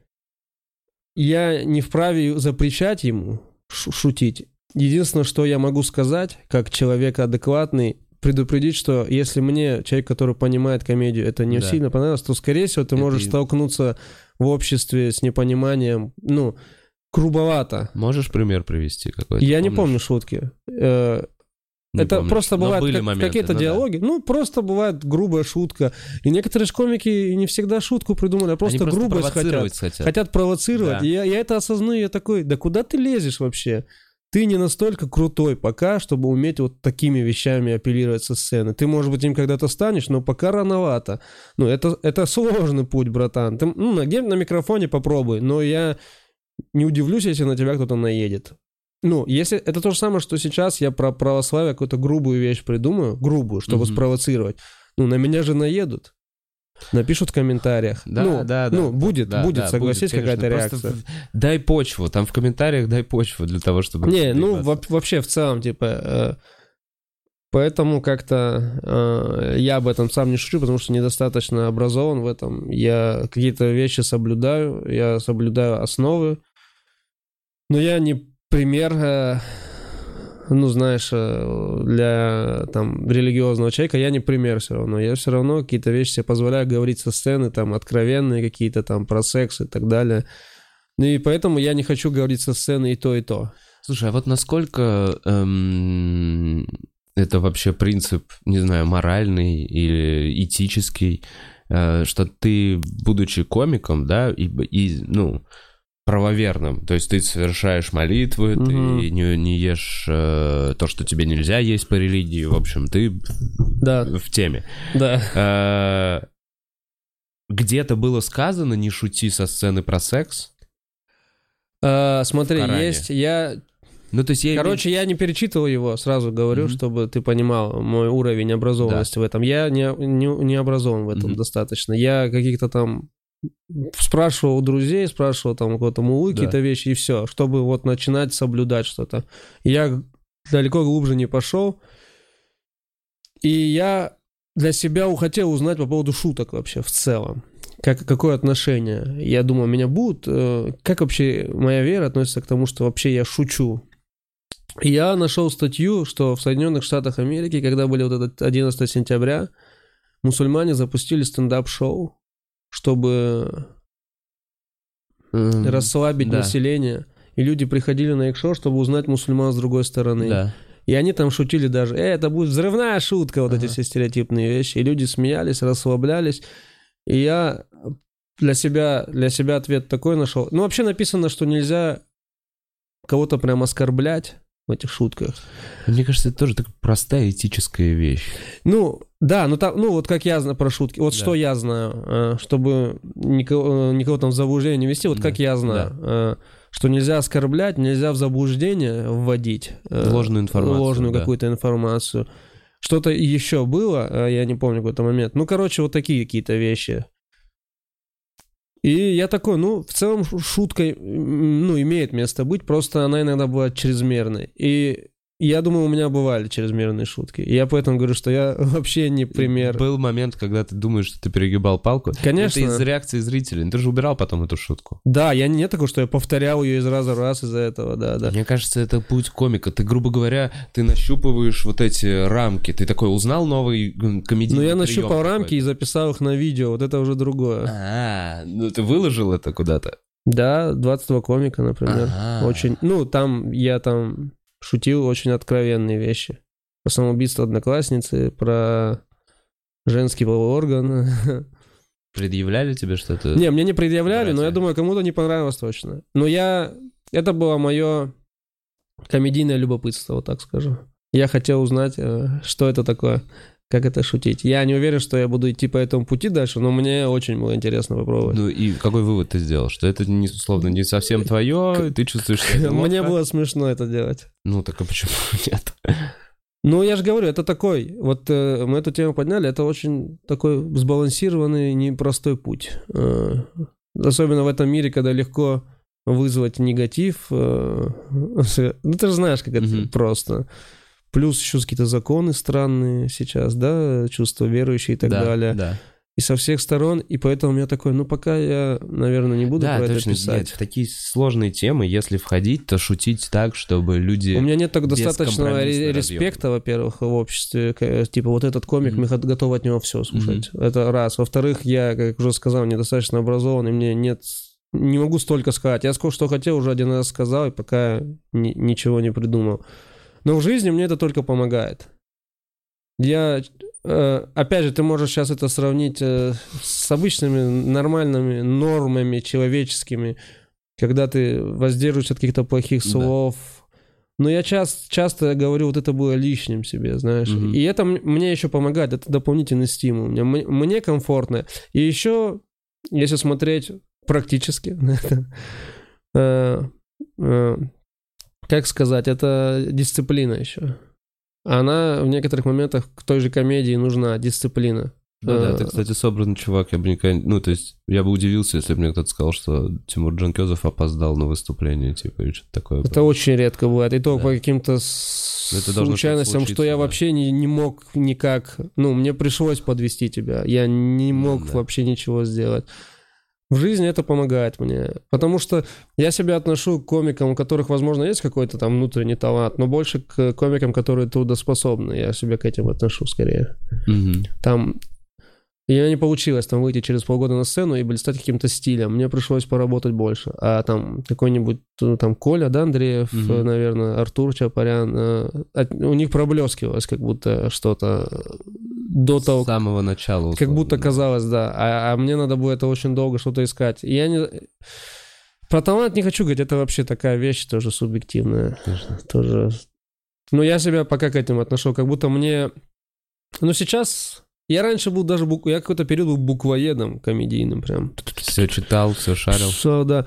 B: я не вправе запрещать ему шутить. Единственное, что я могу сказать, как человек адекватный, предупредить, что если мне, человек, который понимает комедию, это не да. сильно понравилось, то, скорее всего, ты это можешь и... столкнуться в обществе с непониманием, ну, грубовато.
A: Можешь пример привести какой-то?
B: Я помнишь? не помню шутки. Э, не это помнишь. просто бывает как, какие-то ну, диалоги. Да. Ну, просто бывает грубая шутка. И некоторые комики не всегда шутку придумали, а просто, просто грубость хотят. хотят. Хотят провоцировать. Да. Я, я это осознаю, я такой, да куда ты лезешь вообще? Ты не настолько крутой пока, чтобы уметь вот такими вещами апеллировать со сцены. Ты, может быть, им когда-то станешь, но пока рановато. Ну, это, это сложный путь, братан. Ты, ну, на, на микрофоне попробуй, но я не удивлюсь, если на тебя кто-то наедет. Ну, если это то же самое, что сейчас я про православие какую-то грубую вещь придумаю, грубую, чтобы mm-hmm. спровоцировать. Ну, на меня же наедут. Напишут в комментариях. Да, ну, да, да. Ну, будет, да, будет, да, согласись, какая-то реакция.
A: Дай почву, там в комментариях дай почву для того, чтобы...
B: Не, ну, вообще в целом, типа... Э, поэтому как-то э, я об этом сам не шучу, потому что недостаточно образован в этом. Я какие-то вещи соблюдаю, я соблюдаю основы, но я не пример э, ну, знаешь, э, для там религиозного человека я не пример все равно. Я все равно какие-то вещи себе позволяю говорить со сцены, там, откровенные какие-то там про секс и так далее. Ну и поэтому я не хочу говорить со сцены и то, и то.
A: Слушай, а вот насколько эм, это вообще принцип, не знаю, моральный или этический, э, что ты, будучи комиком, да, и, и ну, правоверным. То есть ты совершаешь молитвы, угу. ты не, не ешь э, то, что тебе нельзя есть по религии. В общем, ты да. в теме.
B: Да.
A: Э, где-то было сказано «не шути со сцены про секс»?
B: Э, смотри, есть... Я
A: ну, то есть я
B: Короче, я не перечитывал его, сразу говорю, mm-hmm. чтобы ты понимал мой уровень образованности да. в этом. Я не, не, не образован в этом mm-hmm. достаточно. Я каких-то там спрашивал у друзей, спрашивал там у кого-то мулы да. какие-то вещи, и все, чтобы вот начинать соблюдать что-то. Я далеко глубже не пошел. И я для себя хотел узнать по поводу шуток вообще в целом. Как, какое отношение? Я думаю, меня будут... Э, как вообще моя вера относится к тому, что вообще я шучу? Я нашел статью, что в Соединенных Штатах Америки, когда были вот этот 11 сентября, мусульмане запустили стендап-шоу чтобы mm, расслабить да. население. И люди приходили на их шоу, чтобы узнать мусульман с другой стороны. Да. И они там шутили даже, э, это будет взрывная шутка, вот ага. эти все стереотипные вещи. И люди смеялись, расслаблялись. И я для себя, для себя ответ такой нашел. Ну, вообще написано, что нельзя кого-то прям оскорблять в этих шутках.
A: Мне кажется, это тоже такая простая этическая вещь.
B: Ну, да, ну, там, ну вот как я знаю про шутки, вот да. что я знаю, э, чтобы никого, э, никого там в заблуждение не вести, вот да. как я знаю, да. Э, что нельзя оскорблять, нельзя в заблуждение вводить.
A: Ложную информацию.
B: Ложную да. какую-то информацию. Что-то еще было, я не помню какой-то момент. Ну, короче, вот такие какие-то вещи. И я такой, ну, в целом шутка, ну, имеет место быть, просто она иногда бывает чрезмерной. И я думаю, у меня бывали чрезмерные шутки. И я поэтому говорю, что я вообще не пример.
A: Был момент, когда ты думаешь, что ты перегибал палку.
B: Конечно.
A: Это из реакции зрителей. Ты же убирал потом эту шутку.
B: Да, я не такой, что я повторял ее из раза в раз из-за этого, да, да.
A: Мне кажется, это путь комика. Ты, грубо говоря, ты нащупываешь вот эти рамки. Ты такой узнал новый комедийный
B: Ну, я нащупал рамки и записал их на видео. Вот это уже другое.
A: А, ну ты выложил это куда-то?
B: Да, 22 комика, например. Очень, ну, там я там шутил очень откровенные вещи. Про самоубийство одноклассницы, про женский половой орган.
A: Предъявляли тебе что-то?
B: Не, мне не предъявляли, Братья. но я думаю, кому-то не понравилось точно. Но я... Это было мое комедийное любопытство, вот так скажу. Я хотел узнать, э, что это такое. Как это шутить. Я не уверен, что я буду идти по этому пути дальше, но мне очень было интересно попробовать.
A: Ну и какой вывод ты сделал? Что это, не, условно, не совсем твое, ты чувствуешь, что это
B: Мне было смешно это делать.
A: Ну так а почему нет?
B: Ну, я же говорю, это такой, вот э, мы эту тему подняли, это очень такой сбалансированный, непростой путь. Э, особенно в этом мире, когда легко вызвать негатив. Э, ну, ты же знаешь, как это mm-hmm. просто. Плюс еще какие-то законы странные сейчас, да, чувства верующие и так
A: да,
B: далее.
A: Да.
B: И со всех сторон, и поэтому у меня такой, ну пока я, наверное, не буду
A: да,
B: про
A: точно,
B: это писать.
A: Нет, такие сложные темы, если входить, то шутить так, чтобы люди...
B: У меня нет так достаточного респекта, во-первых, в обществе. Типа вот этот комик, mm-hmm. мы готовы от него все слушать. Mm-hmm. Это раз. Во-вторых, я, как уже сказал, недостаточно образован, и мне нет не могу столько сказать. Я сколько что хотел, уже один раз сказал, и пока ни, ничего не придумал. Но в жизни мне это только помогает. Я, э, опять же, ты можешь сейчас это сравнить э, с обычными нормальными нормами человеческими, когда ты воздерживаешься от каких-то плохих слов. Да. Но я часто, часто говорю, вот это было лишним себе, знаешь. Угу. И это мне еще помогает, это дополнительный стимул. Мне, мне комфортно. И еще, если смотреть практически на это, э, как сказать, это дисциплина еще. Она в некоторых моментах к той же комедии нужна, дисциплина.
A: Ну да, ты, кстати, собранный чувак, я бы никогда... Ну, то есть, я бы удивился, если бы мне кто-то сказал, что Тимур Джанкезов опоздал на выступление, типа, или что-то такое.
B: Это было. очень редко бывает, и то да. по каким-то случайностям, что я да. вообще не, не мог никак... Ну, мне пришлось подвести тебя, я не мог да. вообще ничего сделать. В жизни это помогает мне. Потому что я себя отношу к комикам, у которых, возможно, есть какой-то там внутренний талант, но больше к комикам, которые трудоспособны. Я себя к этим отношу скорее.
A: Угу.
B: Там и у не получилось там выйти через полгода на сцену и блистать каким-то стилем. Мне пришлось поработать больше. А там какой-нибудь, ну, там, Коля, да, Андреев, угу. наверное, Артур Чапарян, э, у них проблескивалось как будто что-то до того...
A: С самого начала.
B: Условно, как будто казалось, да. А, а мне надо было это очень долго что-то искать. И я не... Про талант не хочу говорить, это вообще такая вещь тоже субъективная. Конечно. Тоже... Но я себя пока к этим отношу, как будто мне... Ну, сейчас я раньше был даже, бук... я какой-то период был буквоедом комедийным прям.
A: Все читал, все шарил.
B: Все, да.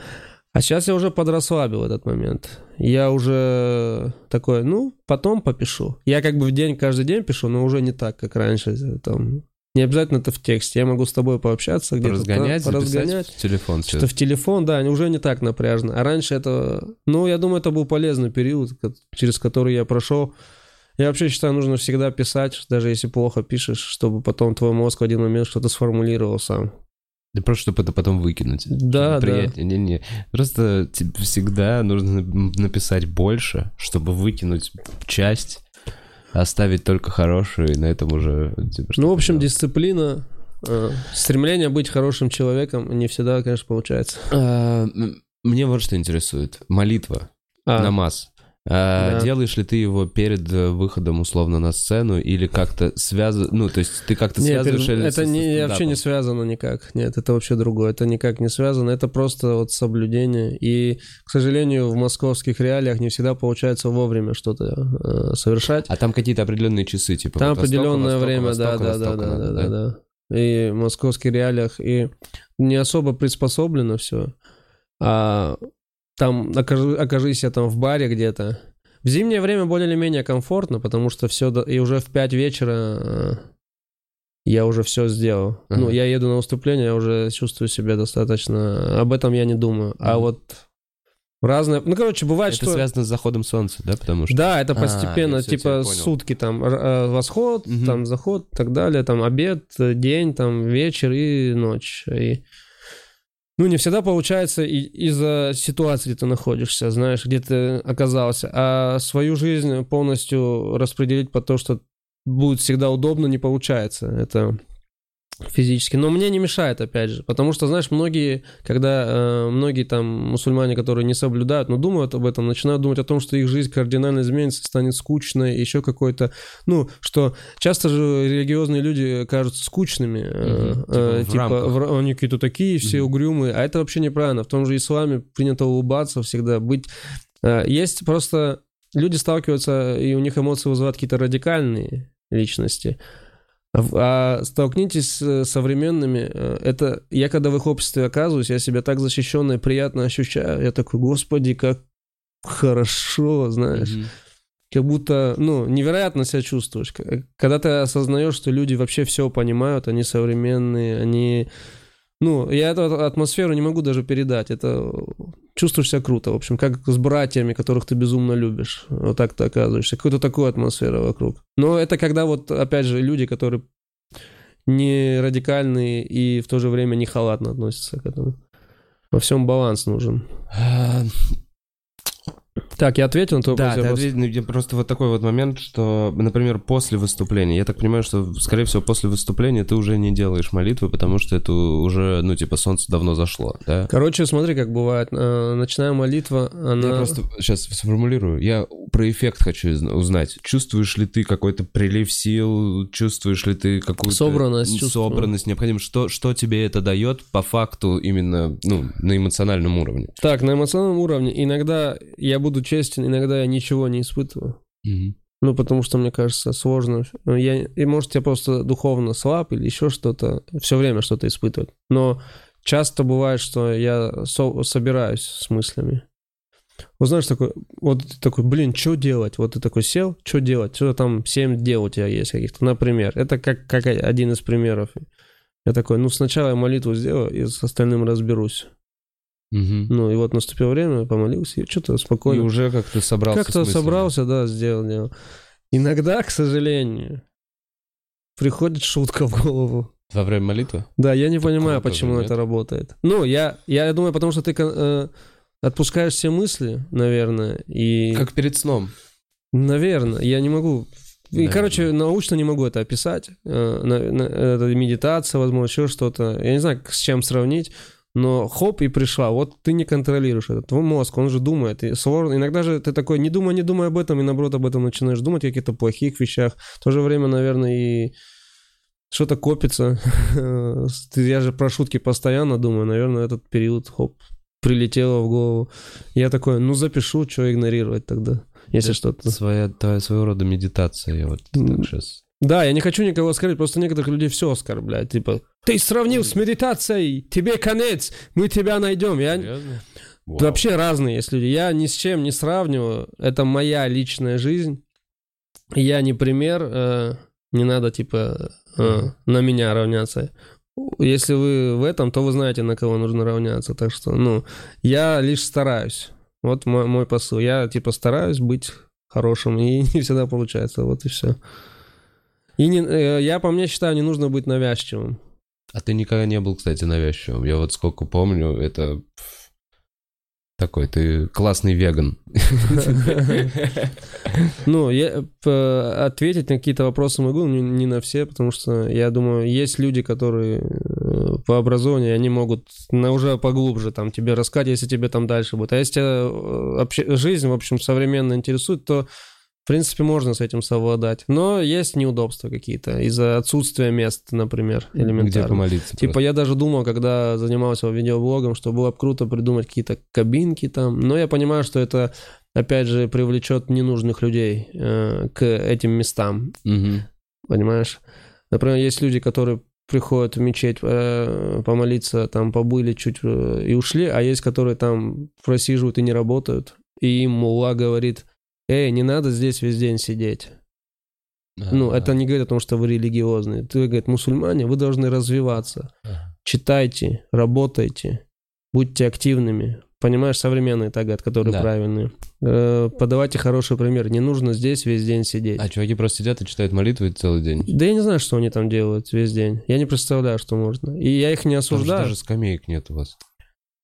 B: А сейчас я уже подрасслабил этот момент. Я уже такой, ну, потом попишу. Я как бы в день, каждый день пишу, но уже не так, как раньше. Там, не обязательно это в тексте. Я могу с тобой пообщаться где-то.
A: Разгонять, поразгонять. В телефон.
B: Что в телефон, да, уже не так напряжно. А раньше это... Ну, я думаю, это был полезный период, через который я прошел. Я вообще считаю, нужно всегда писать, даже если плохо пишешь, чтобы потом твой мозг в один момент что-то сформулировал сам.
A: Да просто, чтобы это потом выкинуть.
B: Да,
A: приятнее. да. Не-не. Просто тебе всегда нужно написать больше, чтобы выкинуть часть, оставить только хорошую, и на этом уже...
B: Типа, ну, в общем, делать. дисциплина, э, стремление быть хорошим человеком не всегда, конечно, получается.
A: А, мне вот что интересует. Молитва, а. намаз. А, да. Делаешь ли ты его перед э, выходом условно на сцену или как-то связано, ну то есть ты как-то
B: Нет,
A: связываешь?
B: Перед... Это не, вообще не связано никак. Нет, это вообще другое. Это никак не связано. Это просто вот соблюдение. И, к сожалению, в московских реалиях не всегда получается вовремя что-то э, совершать.
A: А там какие-то определенные часы, типа.
B: Там определенное время, да, да, да, да, да, да, да. И в московских реалиях и не особо приспособлено все. А там окажи, окажись я там в баре где-то. В зимнее время более или менее комфортно, потому что все, и уже в 5 вечера э, я уже все сделал. Ага. Ну, я еду на выступление, я уже чувствую себя достаточно... Об этом я не думаю. Ага. А вот разное... Ну, короче, бывает,
A: это
B: что...
A: Это связано с заходом солнца, да? Потому что...
B: Да, это а, постепенно, а, типа сутки там, э, восход, угу. там заход и так далее, там обед, день, там вечер и ночь. И ну, не всегда получается из-за ситуации, где ты находишься, знаешь, где ты оказался. А свою жизнь полностью распределить по то, что будет всегда удобно, не получается. Это физически. Но мне не мешает, опять же, потому что, знаешь, многие, когда э, многие там мусульмане, которые не соблюдают, но думают об этом, начинают думать о том, что их жизнь кардинально изменится, станет скучной, еще какой-то, ну, что часто же религиозные люди кажутся скучными, э, угу, э, типа, типа в, они какие-то такие, все угу. угрюмые, а это вообще неправильно. В том же исламе принято улыбаться всегда, быть... Э, есть просто люди сталкиваются, и у них эмоции вызывают какие-то радикальные личности, А столкнитесь с современными, э, это я когда в их обществе оказываюсь, я себя так защищенно и приятно ощущаю, я такой, господи, как хорошо, знаешь. Mm-hmm. Как будто, ну, невероятно себя чувствуешь. Когда ты осознаешь, что люди вообще все понимают, они современные, они... Ну, я эту атмосферу не могу даже передать. Это чувствуешь себя круто, в общем, как с братьями, которых ты безумно любишь. Вот так ты оказываешься. Какую-то такую атмосферу вокруг. Но это когда вот, опять же, люди, которые не радикальные и в то же время не халатно относятся к этому. Во всем баланс нужен. Так, я ответил на твой
A: да, вопрос. Да, ответил, просто вот такой вот момент, что, например, после выступления, я так понимаю, что, скорее всего, после выступления ты уже не делаешь молитвы, потому что это уже, ну, типа, солнце давно зашло, да?
B: Короче, смотри, как бывает. Э, ночная молитва, она...
A: Я просто сейчас сформулирую. Я про эффект хочу узнать. Чувствуешь ли ты какой-то прилив сил? Чувствуешь ли ты какую-то...
B: Собранность.
A: Собранность, необходимо. Что, что тебе это дает по факту именно, ну, на эмоциональном уровне?
B: Так, на эмоциональном уровне иногда я буду честен, иногда я ничего не испытываю. Mm-hmm. Ну, потому что, мне кажется, сложно. Я, и может, я просто духовно слаб или еще что-то, все время что-то испытывать. Но часто бывает, что я со- собираюсь с мыслями. Вот знаешь, такой, вот ты такой, блин, что делать? Вот ты такой сел, что делать? Что там 7 дел у тебя есть каких-то, например. Это как, как один из примеров. Я такой, ну, сначала я молитву сделаю и с остальным разберусь. Угу. Ну, и вот наступило время, помолился, и что-то спокойно.
A: И уже как-то собрался.
B: Как-то собрался, да, сделал, делал. Иногда, к сожалению, приходит шутка в голову.
A: Во время молитвы?
B: Да, я не Такого понимаю, почему это работает. Ну, я, я думаю, потому что ты э, отпускаешь все мысли, наверное, и...
A: Как перед сном.
B: Наверное, я не могу... И, короче, научно не могу это описать. Э, на, на, это медитация, возможно, еще что-то. Я не знаю, с чем сравнить но хоп, и пришла. Вот ты не контролируешь это. Твой мозг, он же думает. И сложно. Иногда же ты такой, не думай, не думай об этом, и наоборот об этом начинаешь думать, о каких-то плохих вещах. В то же время, наверное, и что-то копится. Я же про шутки постоянно думаю. Наверное, этот период, хоп, прилетело в голову. Я такой, ну запишу, что игнорировать тогда, если что-то.
A: Своя, твоя, своего рода медитация, я вот так сейчас
B: да, я не хочу никого оскорбить, просто некоторых людей все оскорбляют. Типа, ты сравнил с медитацией, тебе конец, мы тебя найдем. Я... Вообще разные есть люди. Я ни с чем не сравниваю. Это моя личная жизнь. Я не пример. Э, не надо, типа, э, на меня равняться. Если вы в этом, то вы знаете, на кого нужно равняться. Так что, ну, я лишь стараюсь. Вот мой, мой посыл. Я, типа, стараюсь быть хорошим, и не всегда получается. Вот и все. И не, э, я по мне считаю, не нужно быть навязчивым.
A: А ты никогда не был, кстати, навязчивым. Я вот сколько помню, это такой, ты классный веган.
B: Ну, я ответить на какие-то вопросы могу, но не на все, потому что я думаю, есть люди, которые э, по образованию, они могут на уже поглубже там тебе рассказать, если тебе там дальше будет. А если тебя э, жизнь, в общем, современно интересует, то в принципе, можно с этим совладать. Но есть неудобства какие-то из-за отсутствия мест, например, элементарно. Где
A: помолиться.
B: Типа я даже думал, когда занимался видеоблогом, что было бы круто придумать какие-то кабинки там. Но я понимаю, что это, опять же, привлечет ненужных людей э, к этим местам. Угу. Понимаешь? Например, есть люди, которые приходят в мечеть э, помолиться, там побыли чуть э, и ушли, а есть, которые там просиживают и не работают. И им мулла говорит – эй, не надо здесь весь день сидеть. А-а-а. Ну, это не говорит о том, что вы религиозные. Ты, говорит, мусульмане, вы должны развиваться. А-а-а. Читайте, работайте, будьте активными. Понимаешь, современные тагат, которые да. правильные. Э, подавайте хороший пример. Не нужно здесь весь день сидеть.
A: А чуваки просто сидят и читают молитвы целый день?
B: Да я не знаю, что они там делают весь день. Я не представляю, что можно. И я их не осуждаю.
A: Там даже скамеек нет у вас.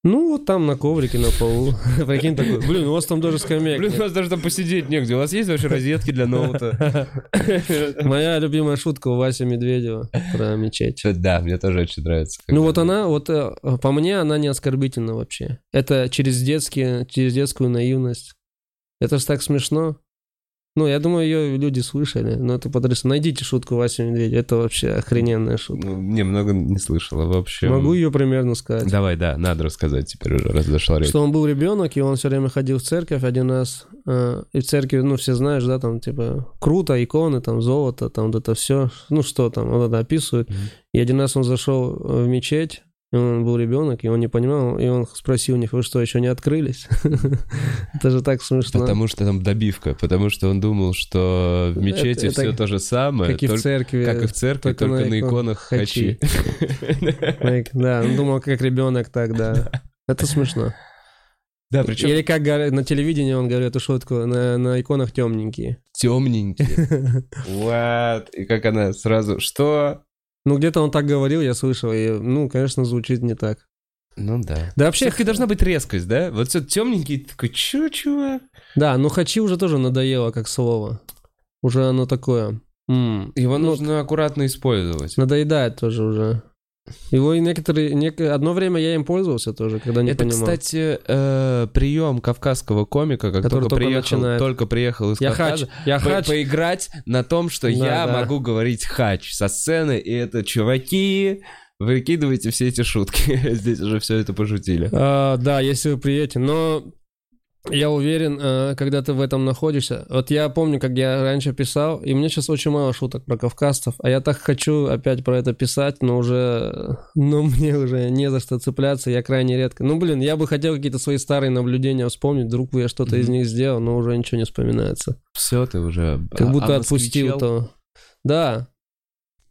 B: Ну, вот там на коврике, на полу. Прикинь такой, блин, у вас там даже скамейка.
A: Блин, у вас даже там посидеть негде. У вас есть вообще розетки для ноута?
B: Моя любимая шутка у Вася Медведева про мечеть.
A: Да, мне тоже очень нравится.
B: Ну вот она, вот э, по мне, она не оскорбительна вообще. Это через детские, через детскую наивность. Это же так смешно. Ну, я думаю, ее люди слышали, но это потрясающе. Найдите шутку Вася Медведя, это вообще охрененная шутка. Ну,
A: не, много не слышала вообще.
B: Могу ее примерно сказать.
A: Давай, да, надо рассказать теперь уже, раз зашла речь.
B: Что он был ребенок, и он все время ходил в церковь один раз, э, и в церкви, ну, все знаешь, да, там, типа, круто, иконы, там, золото, там, вот это все, ну, что там, вот это описывают. Mm-hmm. И один раз он зашел в мечеть, он был ребенок, и он не понимал, и он спросил у них, вы что, еще не открылись? Это же так смешно.
A: Потому что там добивка, потому что он думал, что в мечети все то же самое.
B: Как и в церкви.
A: Как и в церкви, только на иконах хачи.
B: Да, он думал, как ребенок так, да. Это смешно. Да, причем... Или как на телевидении он говорит эту шутку, на, на иконах темненькие.
A: Темненькие. Вот. И как она сразу, что?
B: Ну, где-то он так говорил, я слышал, и, ну, конечно, звучит не так.
A: Ну да.
B: Да вообще...
A: Все-таки должна быть резкость, да? Вот все темненький, такой, чё, чувак?
B: Да, ну хачи уже тоже надоело как слово. Уже оно такое...
A: М-м. Его ну, нужно аккуратно использовать.
B: Надоедает тоже уже. Его и некоторые, нек... одно время я им пользовался тоже, когда не
A: Это,
B: понимал.
A: кстати, э, прием кавказского комика, как только, только приехал, начинает. только приехал из
B: я
A: Кавказа,
B: хач, я
A: по-
B: хач.
A: поиграть на том, что да, я да. могу говорить хач со сцены, и это чуваки, выкидывайте все эти шутки. Здесь уже все это пошутили.
B: А, да, если вы приедете, но я уверен, э, когда ты в этом находишься. Вот я помню, как я раньше писал, и мне сейчас очень мало шуток про кавказцев, а я так хочу опять про это писать, но уже, ну, мне уже не за что цепляться, я крайне редко. Ну, блин, я бы хотел какие-то свои старые наблюдения вспомнить, вдруг бы я что-то mm-hmm. из них сделал, но уже ничего не вспоминается.
A: Все, ты уже...
B: Как будто а отпустил то. Да,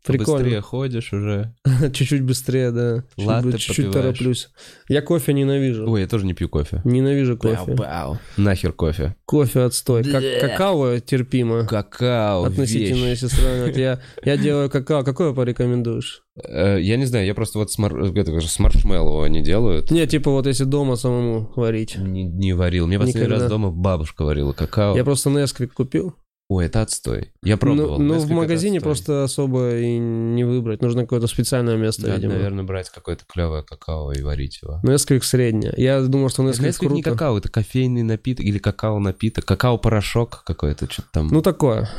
B: Прикольно.
A: Быстрее ходишь уже.
B: Чуть-чуть быстрее, да.
A: Латте
B: Чуть-чуть тороплюсь. Я кофе ненавижу.
A: Ой, я тоже не пью кофе.
B: Ненавижу кофе.
A: Бау, бау. Нахер кофе.
B: Кофе отстой. Как какао терпимо.
A: Какао,
B: Относительно,
A: вещь.
B: если сравнивать. Я, я делаю какао. Какое порекомендуешь?
A: Э, я не знаю, я просто вот с, мар... это с маршмеллоу они делают.
B: Не, типа вот если дома самому варить.
A: Не, не варил. Мне последний раз дома бабушка варила какао.
B: Я просто Несквик купил.
A: Ой, это отстой. Я пробовал.
B: Ну, ну в магазине просто особо и не выбрать. Нужно какое-то специальное место,
A: Надо,
B: видимо.
A: наверное, брать какое-то клевое какао и варить его.
B: Несквик среднее. Я думал, что Несквик
A: Несквик
B: круто.
A: не какао, это кофейный напиток или какао-напиток. Какао-порошок какой-то, что-то там.
B: Ну, такое.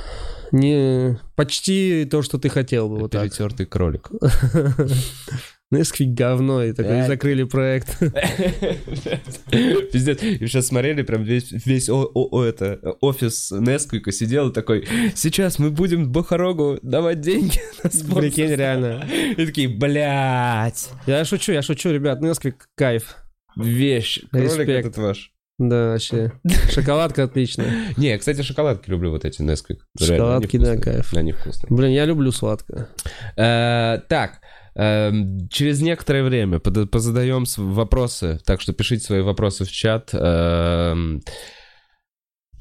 B: Не... Почти то, что ты хотел бы. Вот
A: Перетертый
B: так.
A: кролик.
B: Несквик говно, и такой закрыли проект.
A: Пиздец. И сейчас смотрели прям весь, весь о, о, это, офис Несквика сидел и такой, сейчас мы будем Бахарогу давать деньги на
B: Прикинь, реально.
A: И такие, блядь.
B: Я шучу, я шучу, ребят, Несквик кайф.
A: Вещь. Кролик этот ваш.
B: Да, вообще. Шоколадка отличная.
A: Не, кстати, шоколадки люблю вот эти Nesquik.
B: Шоколадки, да, кайф.
A: Они вкусные.
B: Блин, я люблю сладкое.
A: Э, так, через некоторое время позадаем вопросы, так что пишите свои вопросы в чат. Эм,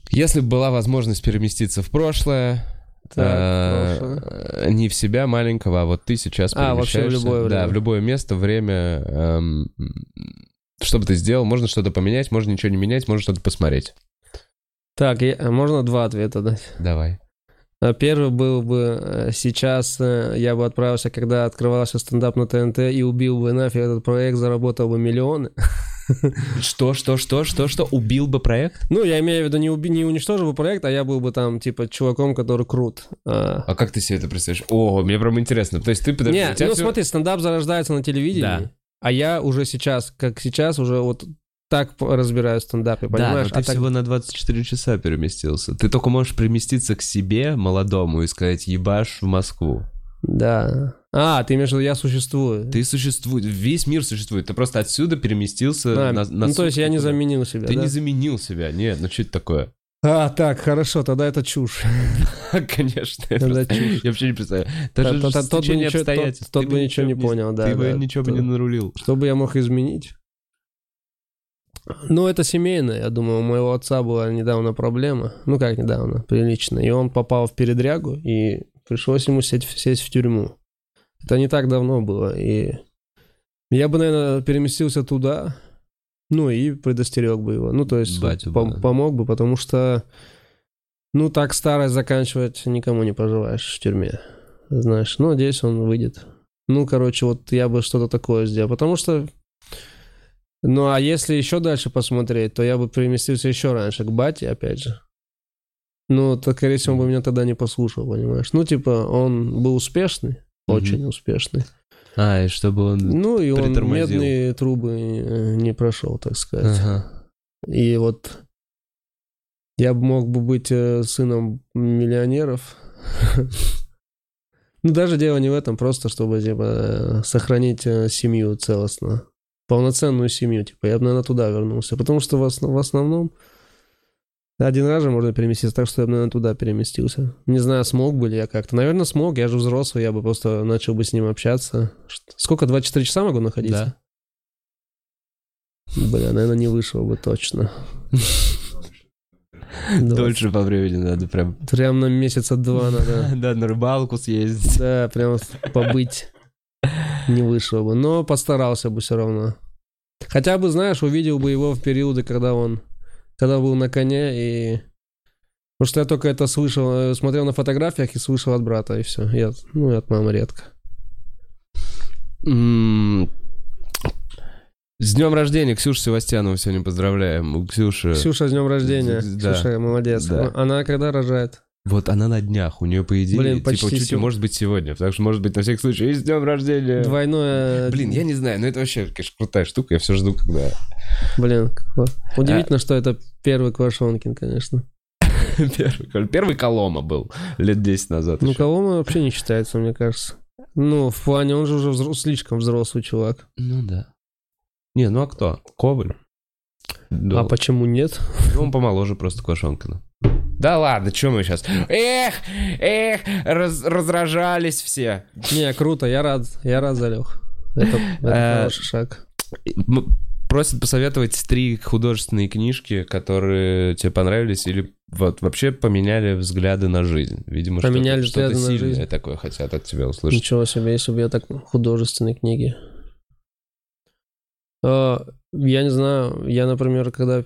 A: если бы была возможность переместиться в прошлое, так, э, не в себя маленького, а вот ты сейчас
B: а, вообще в любое время.
A: Да, в любое место, время. Эм, что бы ты сделал? Можно что-то поменять, можно ничего не менять, можно что-то посмотреть.
B: Так, я, можно два ответа дать?
A: Давай.
B: А первый был бы э, сейчас, э, я бы отправился, когда открывался стендап на ТНТ и убил бы нафиг этот проект, заработал бы миллионы.
A: Что, что, что, что, что? Убил бы проект?
B: Ну, я имею в виду, не, уби, не уничтожил бы проект, а я был бы там, типа, чуваком, который крут.
A: А, а как ты себе это представляешь? О, мне прям интересно. То есть ты...
B: Подожди, Нет, ну все... смотри, стендап зарождается на телевидении, да. а я уже сейчас, как сейчас, уже вот так разбираюсь в стендапе, понимаешь?
A: Да, ты
B: а
A: всего
B: так...
A: на 24 часа переместился. Ты только можешь переместиться к себе, молодому, и сказать «ебашь в Москву».
B: Да. А, ты имеешь в виду, я существую?
A: Ты существуешь, весь мир существует. Ты просто отсюда переместился
B: а,
A: на, на
B: Ну, то есть я не заменил себя,
A: Ты
B: да?
A: не заменил себя, нет, ну что это такое?
B: А, так, хорошо, тогда это чушь.
A: Конечно.
B: Тогда чушь.
A: Я вообще не представляю. Это же
B: тот бы ничего, тот, тот бы ничего не понял, да.
A: Ты бы ничего бы не нарулил.
B: Что бы я мог изменить? Ну, это семейное, я думаю. У моего отца была недавно проблема. Ну, как недавно, прилично. И он попал в передрягу, и пришлось ему сесть, сесть в тюрьму. Это не так давно было. И я бы, наверное, переместился туда, ну, и предостерег бы его. Ну, то есть
A: Батю,
B: пом-
A: да.
B: помог бы, потому что, ну, так старость заканчивать никому не пожелаешь в тюрьме. Знаешь, ну, надеюсь, он выйдет. Ну, короче, вот я бы что-то такое сделал. Потому что ну, а если еще дальше посмотреть, то я бы переместился еще раньше, к бате, опять же. Ну, то, скорее всего, он бы меня тогда не послушал, понимаешь? Ну, типа, он был успешный, очень успешный.
A: А, и чтобы он
B: Ну, и он медные трубы э, не прошел, так сказать. Ага. И вот я мог бы быть э, сыном миллионеров. Ну, даже дело не в этом, просто чтобы, типа, э, сохранить семью целостно. Полноценную семью, типа, я бы, наверное, туда вернулся. Потому что в, основ- в основном один раз же можно переместиться, так что я бы, наверное, туда переместился. Не знаю, смог бы ли я как-то. Наверное, смог, я же взрослый, я бы просто начал бы с ним общаться. Сколько, 24 часа могу находиться? Да. Бля, наверное, не вышел бы точно.
A: Дольше по времени надо прям.
B: Прям на месяца два надо.
A: Да, на рыбалку съездить.
B: Да, прям побыть. Не вышел бы. Но постарался бы все равно. Хотя бы, знаешь, увидел бы его в периоды, когда он когда был на коне, и... Потому что я только это слышал, э, смотрел на фотографиях и слышал от брата, и все. Я, ну, и от мамы редко.
A: С днем рождения, Ксюша Севастьянова сегодня поздравляем. Ксюша...
B: Ксюша, с днем рождения. Да. Ксюша, молодец. Да. Она когда рожает?
A: Вот она на днях, у нее по идее, Блин, типа чуть сем... может быть сегодня, потому что может быть на всякий случай и с днем рождения.
B: Двойное.
A: Блин, я не знаю, но это вообще, конечно, крутая штука, я все жду, когда.
B: Блин, удивительно, а... что это первый Квашонкин, конечно.
A: первый, первый Колома был лет 10 назад.
B: Ну, еще. Колома вообще не считается, мне кажется. Ну, в плане, он же уже взрос, слишком взрослый чувак.
A: Ну да. Не, ну а кто? Коваль.
B: Да. А почему нет?
A: Ну, он помоложе просто Квашонкина. Да ладно, что мы сейчас? Эх, эх, раз, разражались все.
B: Не, круто, я рад, я рад за Лех. Это, это э, хороший шаг.
A: Просят посоветовать три художественные книжки, которые тебе понравились или вот вообще поменяли взгляды на жизнь. Видимо, поменяли что-то, что-то сильное жизнь. такое хотят от тебя услышать.
B: Ничего себе, если бы я так художественные книги. А, я не знаю, я, например, когда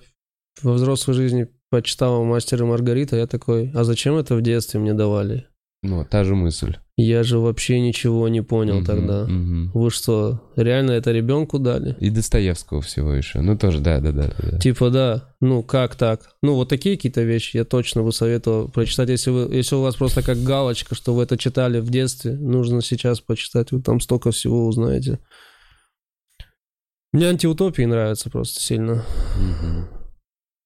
B: во взрослой жизни почитал «Мастер и Маргарита», я такой, а зачем это в детстве мне давали?
A: Ну, та же мысль.
B: Я же вообще ничего не понял угу, тогда. Угу. Вы что, реально это ребенку дали?
A: И Достоевского всего еще. Ну, тоже, да, да, да. да.
B: Типа, да. Ну, как так? Ну, вот такие какие-то вещи я точно бы советовал прочитать. Если, вы, если у вас просто как галочка, что вы это читали в детстве, нужно сейчас почитать. Вы там столько всего узнаете. Мне антиутопии нравятся просто сильно. Угу.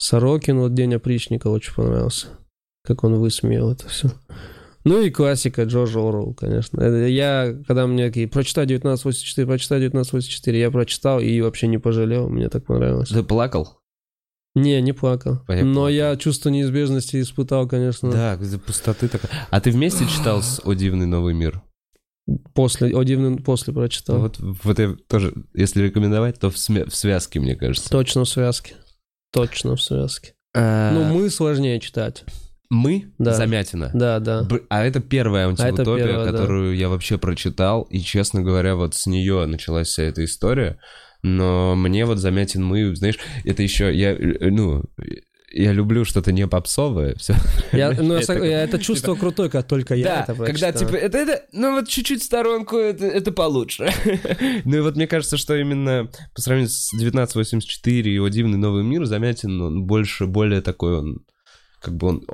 B: Сорокин, вот День опричника очень понравился. Как он высмеял это все. Ну и классика Джорджа Орвелл, конечно. Я, когда мне такие, прочитай 1984, прочитай 1984, я прочитал и вообще не пожалел, мне так понравилось.
A: Ты плакал?
B: Не, не плакал. Понятно. Но я чувство неизбежности испытал, конечно.
A: Да, пустоты такая. А ты вместе читал с «О дивный новый мир»?
B: После, «О дивный» после прочитал.
A: Вот, вот я тоже, если рекомендовать, то в, сме- в связке, мне кажется.
B: Точно в связке. Точно в связке. А... Ну, мы сложнее читать.
A: Мы? Да. Замятина.
B: Да, да.
A: А это первая антиутопия, а которую да. я вообще прочитал. И, честно говоря, вот с нее началась вся эта история. Но мне вот Замятин мы, знаешь, это еще я, ну, я люблю что-то не попсовое. Все.
B: Я, ну, я, я, это чувство типа, крутое, как только я да, это прочитал.
A: когда типа это, это, ну вот чуть-чуть в сторонку, это, это получше. ну и вот мне кажется, что именно по сравнению с 1984 и его дивный новый мир, Замятин, он больше, более такой, он как бы он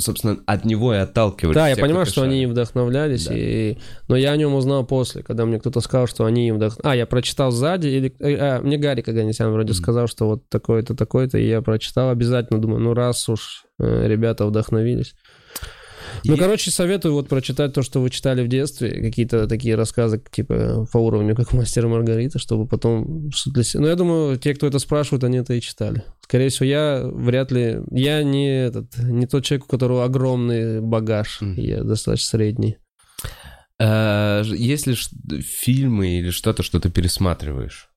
A: собственно, от него и отталкивались.
B: Да, я понимаю, что они им вдохновлялись, да. и... но я о нем узнал после, когда мне кто-то сказал, что они им вдохновлялись. А, я прочитал сзади, или... а, мне Гарри Каганесян вроде mm-hmm. сказал, что вот такой-то, такой-то, и я прочитал обязательно, думаю, ну раз уж э, ребята вдохновились. Ну, короче, советую вот прочитать то, что вы читали в детстве, какие-то такие рассказы, типа, по уровню, как «Мастер и Маргарита», чтобы потом... Для. Ну, я думаю, те, кто это спрашивает, они это и читали. Скорее всего, я вряд ли... Я не, этот, не тот человек, у которого огромный багаж, mm. я достаточно средний.
A: А, есть ли фильмы или что-то, что ты пересматриваешь?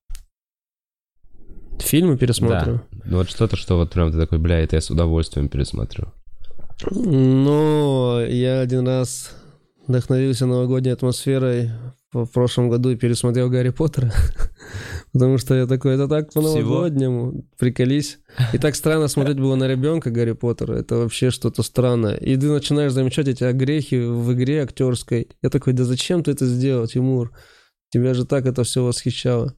B: Фильмы пересматриваю?
A: Да. Ну, вот что-то, что вот прям ты такой, бля, это я с удовольствием пересматриваю.
B: Ну, я один раз вдохновился новогодней атмосферой в прошлом году и пересмотрел Гарри Поттера. Потому что я такой, это так по-новогоднему, приколись. И так странно смотреть было на ребенка Гарри Поттера. Это вообще что-то странное. И ты начинаешь замечать эти огрехи в игре актерской. Я такой, да зачем ты это сделал, Тимур? Тебя же так это все восхищало.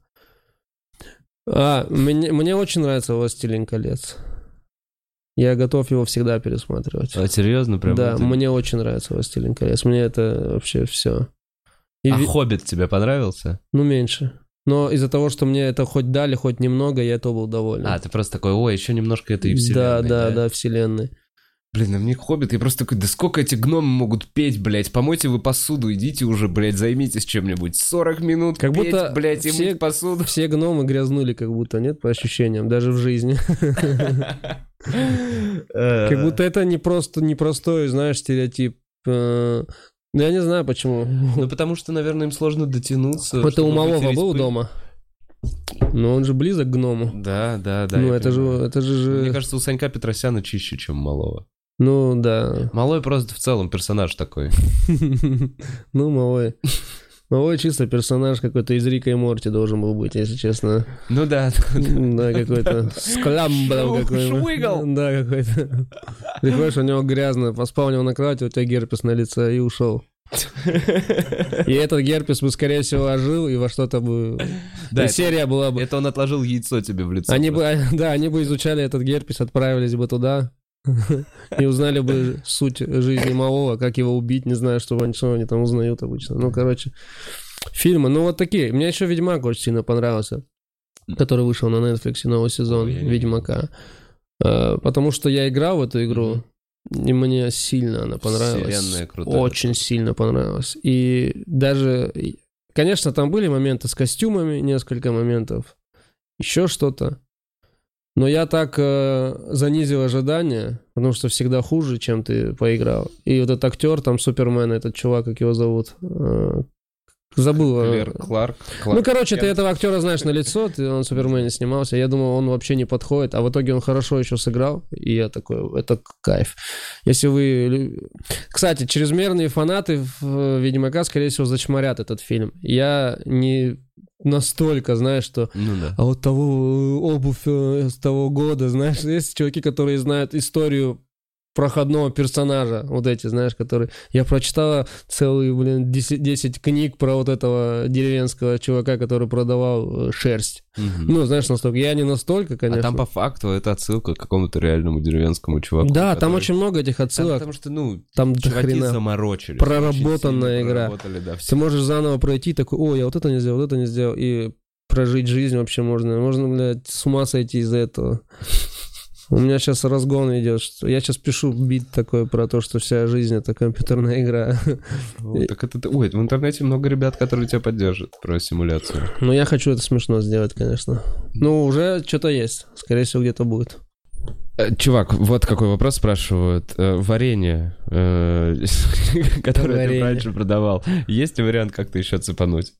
B: А, мне, мне очень нравится «Властелин колец». Я готов его всегда пересматривать.
A: А серьезно, прям?
B: Да,
A: это-
B: мне очень нравится «Властелин колец». Мне это вообще все.
A: А «Хоббит» тебе понравился?
B: Ну, меньше. Но из-за того, что мне это хоть дали, хоть немного, я этого был доволен.
A: А, ты просто такой, ой, еще немножко этой
B: да,
A: вселенной.
B: да, да, вселенной.
A: Блин, а мне «Хоббит», я просто такой, да сколько эти гномы могут петь, блядь, помойте вы посуду, идите уже, блядь, займитесь чем-нибудь. 40 минут
B: Как
A: петь,
B: будто
A: блядь, и
B: все-
A: мыть посуду.
B: Все гномы грязнули как будто, нет, по ощущениям, даже в жизни.
A: Э,
B: Как будто это не просто непростой, знаешь, стереотип. Э, Ну, я не знаю, почему.
A: Ну, потому что, наверное, им сложно дотянуться.
B: Это у малого был
A: пыль.
B: дома? Но он же близок к гному.
A: Да, да, да.
B: ну, это же, это же...
A: Мне
B: же-
A: кажется, у Санька Петросяна чище, чем у Малого.
B: Ну, да.
A: Малой просто в целом персонаж такой.
B: Ну, малой. Малой чисто персонаж какой-то из Рика и Морти должен был быть, если честно.
A: Ну да.
B: Да, какой-то
A: Шу-
B: какой-то. Да, какой-то. Приходишь, у него грязно, поспал у него на кровати, у тебя герпес на лице и ушел. И этот герпес бы, скорее всего, ожил, и во что-то бы...
A: Да,
B: и серия была бы...
A: Это он отложил яйцо тебе в лицо.
B: Они бы, да, они бы изучали этот герпес, отправились бы туда и узнали бы суть жизни малого, как его убить, не знаю, что они, что они там узнают обычно. Ну, короче, фильмы, ну вот такие. Мне еще Ведьмак очень сильно понравился, который вышел на Netflix, новый сезон
A: не
B: Ведьмака. Э, Потому что я играл в эту игру, и мне сильно она понравилась.
A: Вселенная крутая.
B: Очень сильно понравилась. И даже, конечно, там были моменты с костюмами, несколько моментов, еще что-то. Но я так э, занизил ожидания, потому что всегда хуже, чем ты поиграл. И вот этот актер, там Супермен, этот чувак, как его зовут, э, забыл. э,
A: Клэр Кларк.
B: ну,
A: Кларк
B: короче, ты этого актера знаешь на лицо, ты, он в Супермене снимался. Я думал, он вообще не подходит, а в итоге он хорошо еще сыграл. И я такой, это кайф. Если вы... Кстати, чрезмерные фанаты в Ведьмака, скорее всего, зачморят этот фильм. Я не настолько, знаешь, что
A: Ну да.
B: а вот того э, обувь э, с того года, знаешь, есть чуваки, которые знают историю проходного персонажа, вот эти, знаешь, которые... Я прочитала целые, блин, 10, 10 книг про вот этого деревенского чувака, который продавал э, шерсть.
A: Мгм.
B: Ну, знаешь, настолько... Я не настолько, конечно.
A: А там по факту это отсылка к какому-то реальному деревенскому чуваку.
B: Да, там
A: который-
B: очень много этих
A: Там
B: отсылок.
A: потому что, ну,
B: Там
A: чуваки
B: хрена.
A: заморочились.
B: Проработанная игра.
A: да, все.
B: Ты можешь заново пройти, такой, о, я вот это не сделал, вот это не сделал, и прожить жизнь вообще можно. Можно, блядь, с ума сойти из-за этого. У меня сейчас разгон идет. Что... Я сейчас пишу бит такой про то, что вся жизнь это компьютерная игра.
A: Вот, так это, ой, в интернете много ребят, которые тебя поддержат про симуляцию.
B: Но я хочу это смешно сделать, конечно. Ну, уже что-то есть. Скорее всего, где-то будет.
A: Э, Чувак, вот какой вопрос спрашивают. Э, Варенье, э, которое ты раньше продавал, есть ли вариант как-то еще цепануть?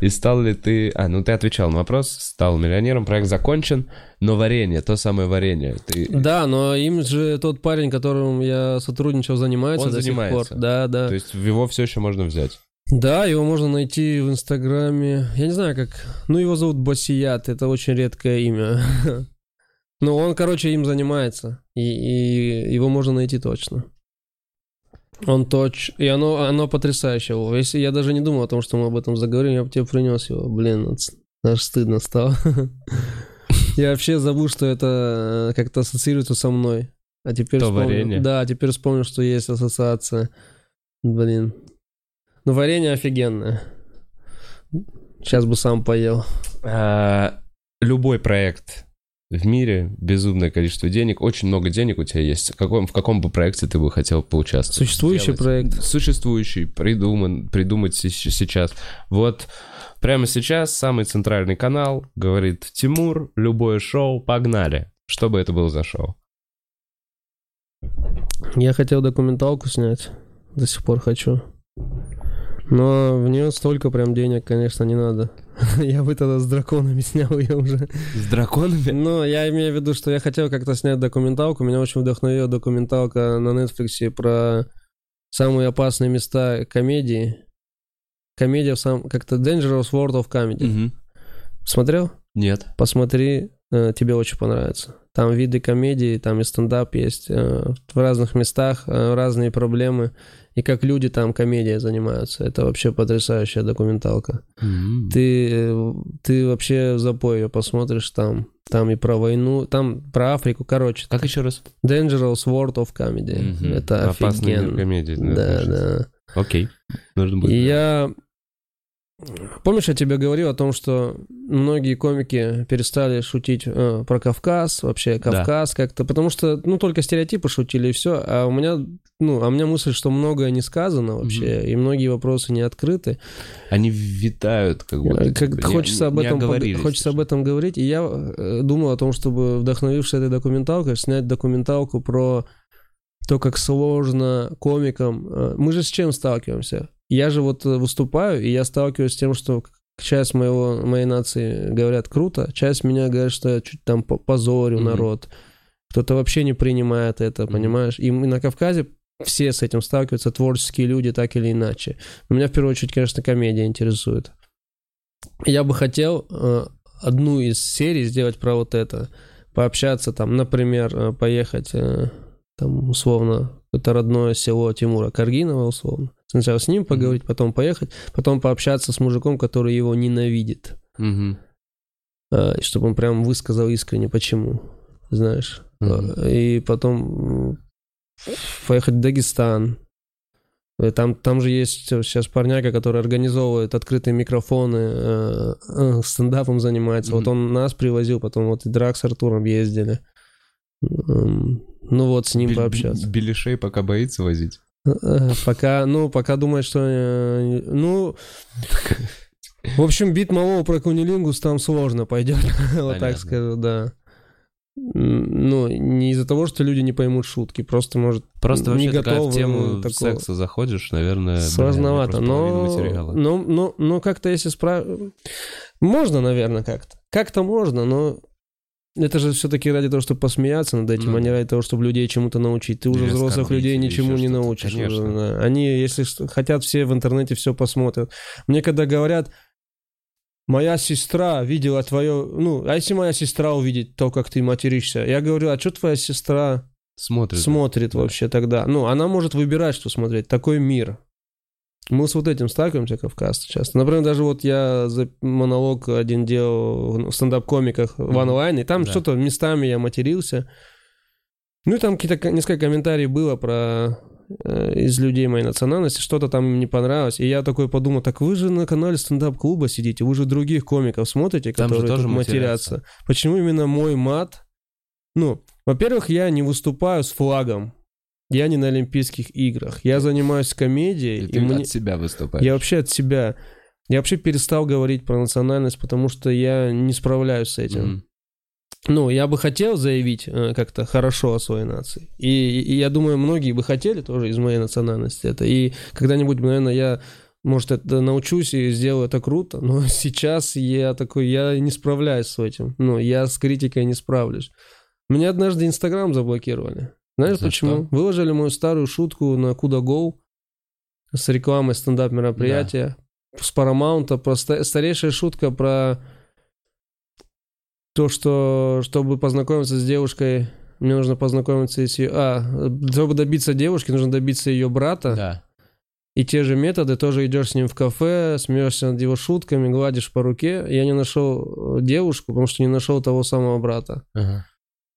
A: И стал ли ты... А, ну ты отвечал на вопрос, стал миллионером, проект закончен, но варенье, то самое варенье. Ты...
B: Да, но им же тот парень, которым я сотрудничал, занимается
A: Он
B: до
A: занимается.
B: сих пор. Да, да.
A: То есть его все еще можно взять.
B: Да, его можно найти в Инстаграме. Я не знаю, как... Ну, его зовут Басият, это очень редкое имя. Ну, он, короче, им занимается. И, и его можно найти точно. Он точ... И оно, оно потрясающее. Если я даже не думал о том, что мы об этом заговорим, я бы тебе принес его. Блин, аж стыдно стало. Я вообще забыл, что это э, как-то ассоциируется со мной. А теперь
A: То
B: вспомнил.
A: варенье.
B: Да, теперь вспомнил, что есть ассоциация. Блин. Ну, варенье офигенное. Сейчас бы сам поел.
A: А, Любой проект в мире, безумное количество денег, очень много денег у тебя есть. В каком, в каком бы проекте ты бы хотел поучаствовать?
B: Существующий
A: Сделать?
B: проект.
A: Существующий, придуман, придумать се- сейчас. Вот прямо сейчас самый центральный канал говорит Тимур, любое шоу, погнали. Что бы это было за шоу?
B: Я хотел документалку снять. До сих пор хочу. Но в нее столько прям денег, конечно, не надо. Я бы тогда с драконами снял ее уже.
A: С драконами?
B: Но я имею в виду, что я хотел как-то снять документалку. Меня очень вдохновила документалка на Netflix про самые опасные места комедии. Комедия в сам... Как-то Dangerous World of Comedy.
A: Мгм.
B: Смотрел?
A: Нет.
B: Посмотри, э, тебе очень понравится. Там виды комедии, там и стендап есть э, в разных местах, э, разные проблемы. И как люди там комедией занимаются. Это вообще потрясающая документалка. Mm-hmm. Ты, ты вообще запой ее посмотришь там. Там и про войну, там про Африку, короче.
A: Как еще раз?
B: Dangerous World of Comedy. Mm-hmm. Это офигенно.
A: комедия.
B: Да, да.
A: Окей. Нужно
B: будет. И я Помнишь, я тебе говорил о том, что многие комики перестали шутить э, про Кавказ, вообще Кавказ да. как-то, потому что, ну, только стереотипы шутили и все, а у меня, ну, а у меня мысль, что многое не сказано вообще, mm-hmm. и многие вопросы не открыты.
A: Они витают, как бы.
B: Э, как, не, хочется об этом, хочется об этом говорить, и я э, думал о том, чтобы, вдохновившись этой документалкой, снять документалку про то, как сложно комикам. Э, мы же с чем сталкиваемся? Я же вот э, выступаю, и я сталкиваюсь с тем, что часть моего, моей нации говорят круто, часть меня говорит, что я чуть там позорю mm-hmm. народ. Кто-то вообще не принимает это, mm-hmm. понимаешь? И на Кавказе все с этим сталкиваются, творческие люди, так или иначе. Меня в первую очередь, конечно, комедия интересует. Я бы хотел э, одну из серий сделать про вот это. Пообщаться там, например, э, поехать э, там условно, это родное село Тимура Каргинова условно Сначала с ним поговорить, mm-hmm. потом поехать, потом пообщаться с мужиком, который его ненавидит. Mm-hmm. А, чтобы он прям высказал искренне, почему, знаешь. Mm-hmm. И потом поехать в Дагестан. Там, там же есть сейчас парняка, который организовывает открытые микрофоны, э, э, стендапом занимается. Mm-hmm. Вот он нас привозил, потом вот и Драк с Артуром ездили. Ну вот, с ним Бел- пообщаться.
A: Белишей пока боится возить?
B: Э, пока, ну, пока думает, что... Э, ну... В общем, бит малого про кунилингус там сложно пойдет. вот так скажу, да. Ну, не из-за того, что люди не поймут шутки, просто, может,
A: Просто не готовы в тему такого... секса заходишь, наверное...
B: Сложновато, но, но, но, но как-то если справить... Можно, наверное, как-то. Как-то можно, но это же все-таки ради того, чтобы посмеяться над этим, ну, а не ради того, чтобы людей чему-то научить. Ты уже взрослых людей ничему не научишь. Конечно. Они, если хотят, все в интернете все посмотрят. Мне когда говорят, моя сестра видела твое... Ну, а если моя сестра увидит то, как ты материшься? Я говорю, а что твоя сестра
A: смотрит,
B: смотрит да. вообще тогда? Ну, она может выбирать, что смотреть. Такой мир. Мы с вот этим сталкиваемся, Кавказ, часто. Например, даже вот я за монолог один делал в стендап-комиках в онлайн, и там да. что-то местами я матерился. Ну и там какие-то несколько комментариев было про э, из людей моей национальности, что-то там им не понравилось. И я такой подумал, так вы же на канале стендап-клуба сидите, вы же других комиков смотрите, там которые тоже матерятся. матерятся. Почему именно мой мат? Ну, во-первых, я не выступаю с флагом. Я не на Олимпийских играх. Я занимаюсь комедией.
A: И, и ты мне... от себя выступаешь.
B: Я вообще от себя. Я вообще перестал говорить про национальность, потому что я не справляюсь с этим. Mm. Ну, я бы хотел заявить э, как-то хорошо о своей нации. И, и я думаю, многие бы хотели тоже из моей национальности это. И когда-нибудь, наверное, я, может, это научусь и сделаю это круто, но сейчас я такой, я не справляюсь с этим. Ну, я с критикой не справлюсь. Меня однажды Инстаграм заблокировали. Знаешь За почему? Что? Выложили мою старую шутку на Куда Go с рекламой стендап мероприятия да. с Paramount. Старейшая шутка про то, что чтобы познакомиться с девушкой, мне нужно познакомиться с ее... А, чтобы добиться девушки, нужно добиться ее брата.
A: Да.
B: И те же методы, тоже идешь с ним в кафе, смеешься над его шутками, гладишь по руке. Я не нашел девушку, потому что не нашел того самого брата. Ага.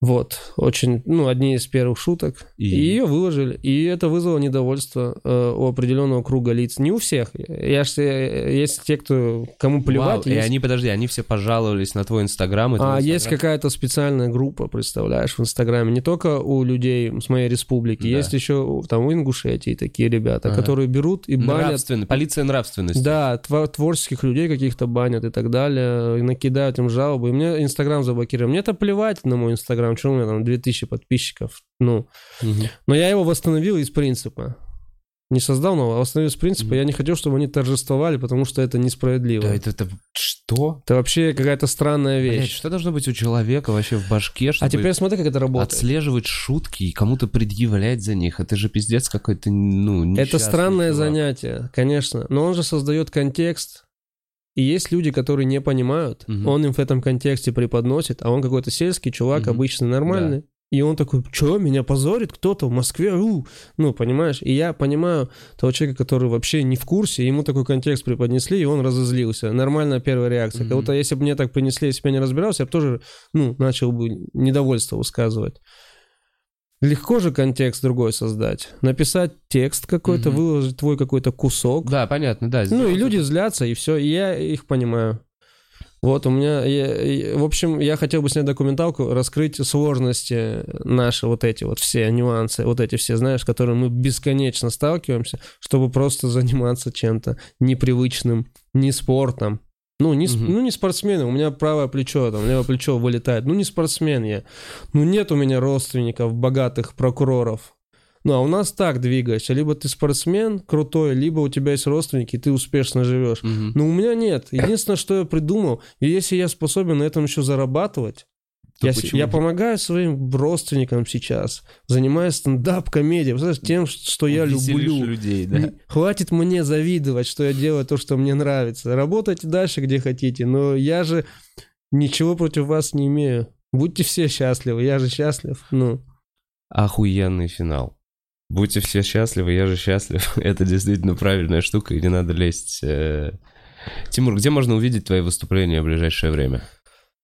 B: Вот, очень, ну, одни из первых шуток. И, и ее выложили. И это вызвало недовольство э, у определенного круга лиц. Не у всех. Я ж, есть те, кто, кому плевать.
A: Вау, есть... И они, подожди, они все пожаловались на твой Инстаграм.
B: А Инстаграм? есть какая-то специальная группа, представляешь, в Инстаграме. Не только у людей с моей республики. Да. Есть еще там у Ингушетии такие ребята, ага. которые берут и банят...
A: Полиция нравственности.
B: Да, творческих людей каких-то банят и так далее. И накидают им жалобы. И мне Инстаграм заблокировали. Мне это плевать на мой Инстаграм там, что у меня там 2000 подписчиков, ну. Угу. Но я его восстановил из принципа. Не создал нового, а восстановил из принципа. Угу. Я не хотел, чтобы они торжествовали, потому что это несправедливо.
A: Да, это, это что?
B: Это вообще какая-то странная вещь. Блядь,
A: что должно быть у человека вообще в башке,
B: чтобы... А теперь смотри, как это работает.
A: Отслеживать шутки и кому-то предъявлять за них. Это же пиздец какой-то, ну,
B: Это странное чувак. занятие, конечно. Но он же создает контекст, и есть люди, которые не понимают, угу. он им в этом контексте преподносит, а он какой-то сельский чувак, угу. обычный, нормальный. Да. И он такой, что, меня позорит кто-то в Москве? У! Ну, понимаешь? И я понимаю того человека, который вообще не в курсе, ему такой контекст преподнесли, и он разозлился. Нормальная первая реакция. Mm-hmm. Как будто если бы мне так принесли, если бы я не разбирался, я бы тоже, ну, начал бы недовольство высказывать. Легко же контекст другой создать. Написать текст какой-то, mm-hmm. выложить твой какой-то кусок.
A: Да, понятно, да.
B: Ну, и люди злятся, и все, и я их понимаю. Вот у меня, я, в общем, я хотел бы снять документалку, раскрыть сложности наши, вот эти вот все нюансы, вот эти все, знаешь, с которыми мы бесконечно сталкиваемся, чтобы просто заниматься чем-то непривычным, не спортом. Ну, не, угу. ну, не спортсмен, у меня правое плечо, там, левое плечо вылетает. Ну, не спортсмен я. Ну, нет у меня родственников, богатых прокуроров. Ну, а у нас так двигаешься. Либо ты спортсмен крутой, либо у тебя есть родственники, и ты успешно живешь. Угу. Но у меня нет. Единственное, что я придумал, если я способен на этом еще зарабатывать, я, я помогаю своим родственникам сейчас, занимаюсь стендап-комедией, тем, что я люблю.
A: людей, да?
B: Хватит мне завидовать, что я делаю то, что мне нравится. Работайте дальше, где хотите, но я же ничего против вас не имею. Будьте все счастливы, я же счастлив, ну.
A: Охуенный финал. Будьте все счастливы, я же счастлив. Это действительно правильная штука, и не надо лезть. Э. Тимур, где можно увидеть твои выступления в ближайшее время?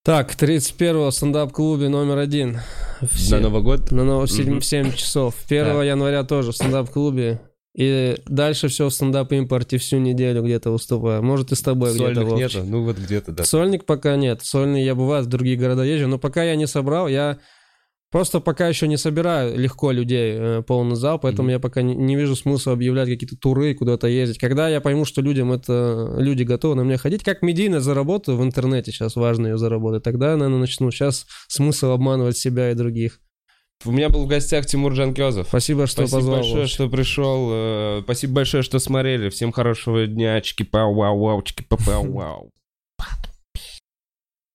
B: Так, 31-го стендап-клубе номер один.
A: В на Новый год?
B: На Новый, в 7, 7 часов. 1 да. января тоже в стендап-клубе. И дальше все в стендап-импорте всю неделю где-то выступаю. Может, и с тобой где-то,
A: Сольник нету? Ну, вот где-то, да.
B: Сольник пока нет. Сольный я бываю в другие города езжу, но пока я не собрал, я Просто пока еще не собираю легко людей э, полный зал, поэтому mm-hmm. я пока не, не вижу смысла объявлять какие-то туры, куда-то ездить. Когда я пойму, что людям это люди готовы на меня ходить, как медийно заработаю в интернете сейчас важно ее заработать, тогда наверное, начну. Сейчас смысл обманывать себя и других.
A: У меня был в гостях Тимур Джанкезов.
B: Спасибо, что
A: Спасибо
B: позвал.
A: большое, что пришел. Э, спасибо большое, что смотрели. Всем хорошего дня. Чики-пау-вау-вау, чики-пау-вау.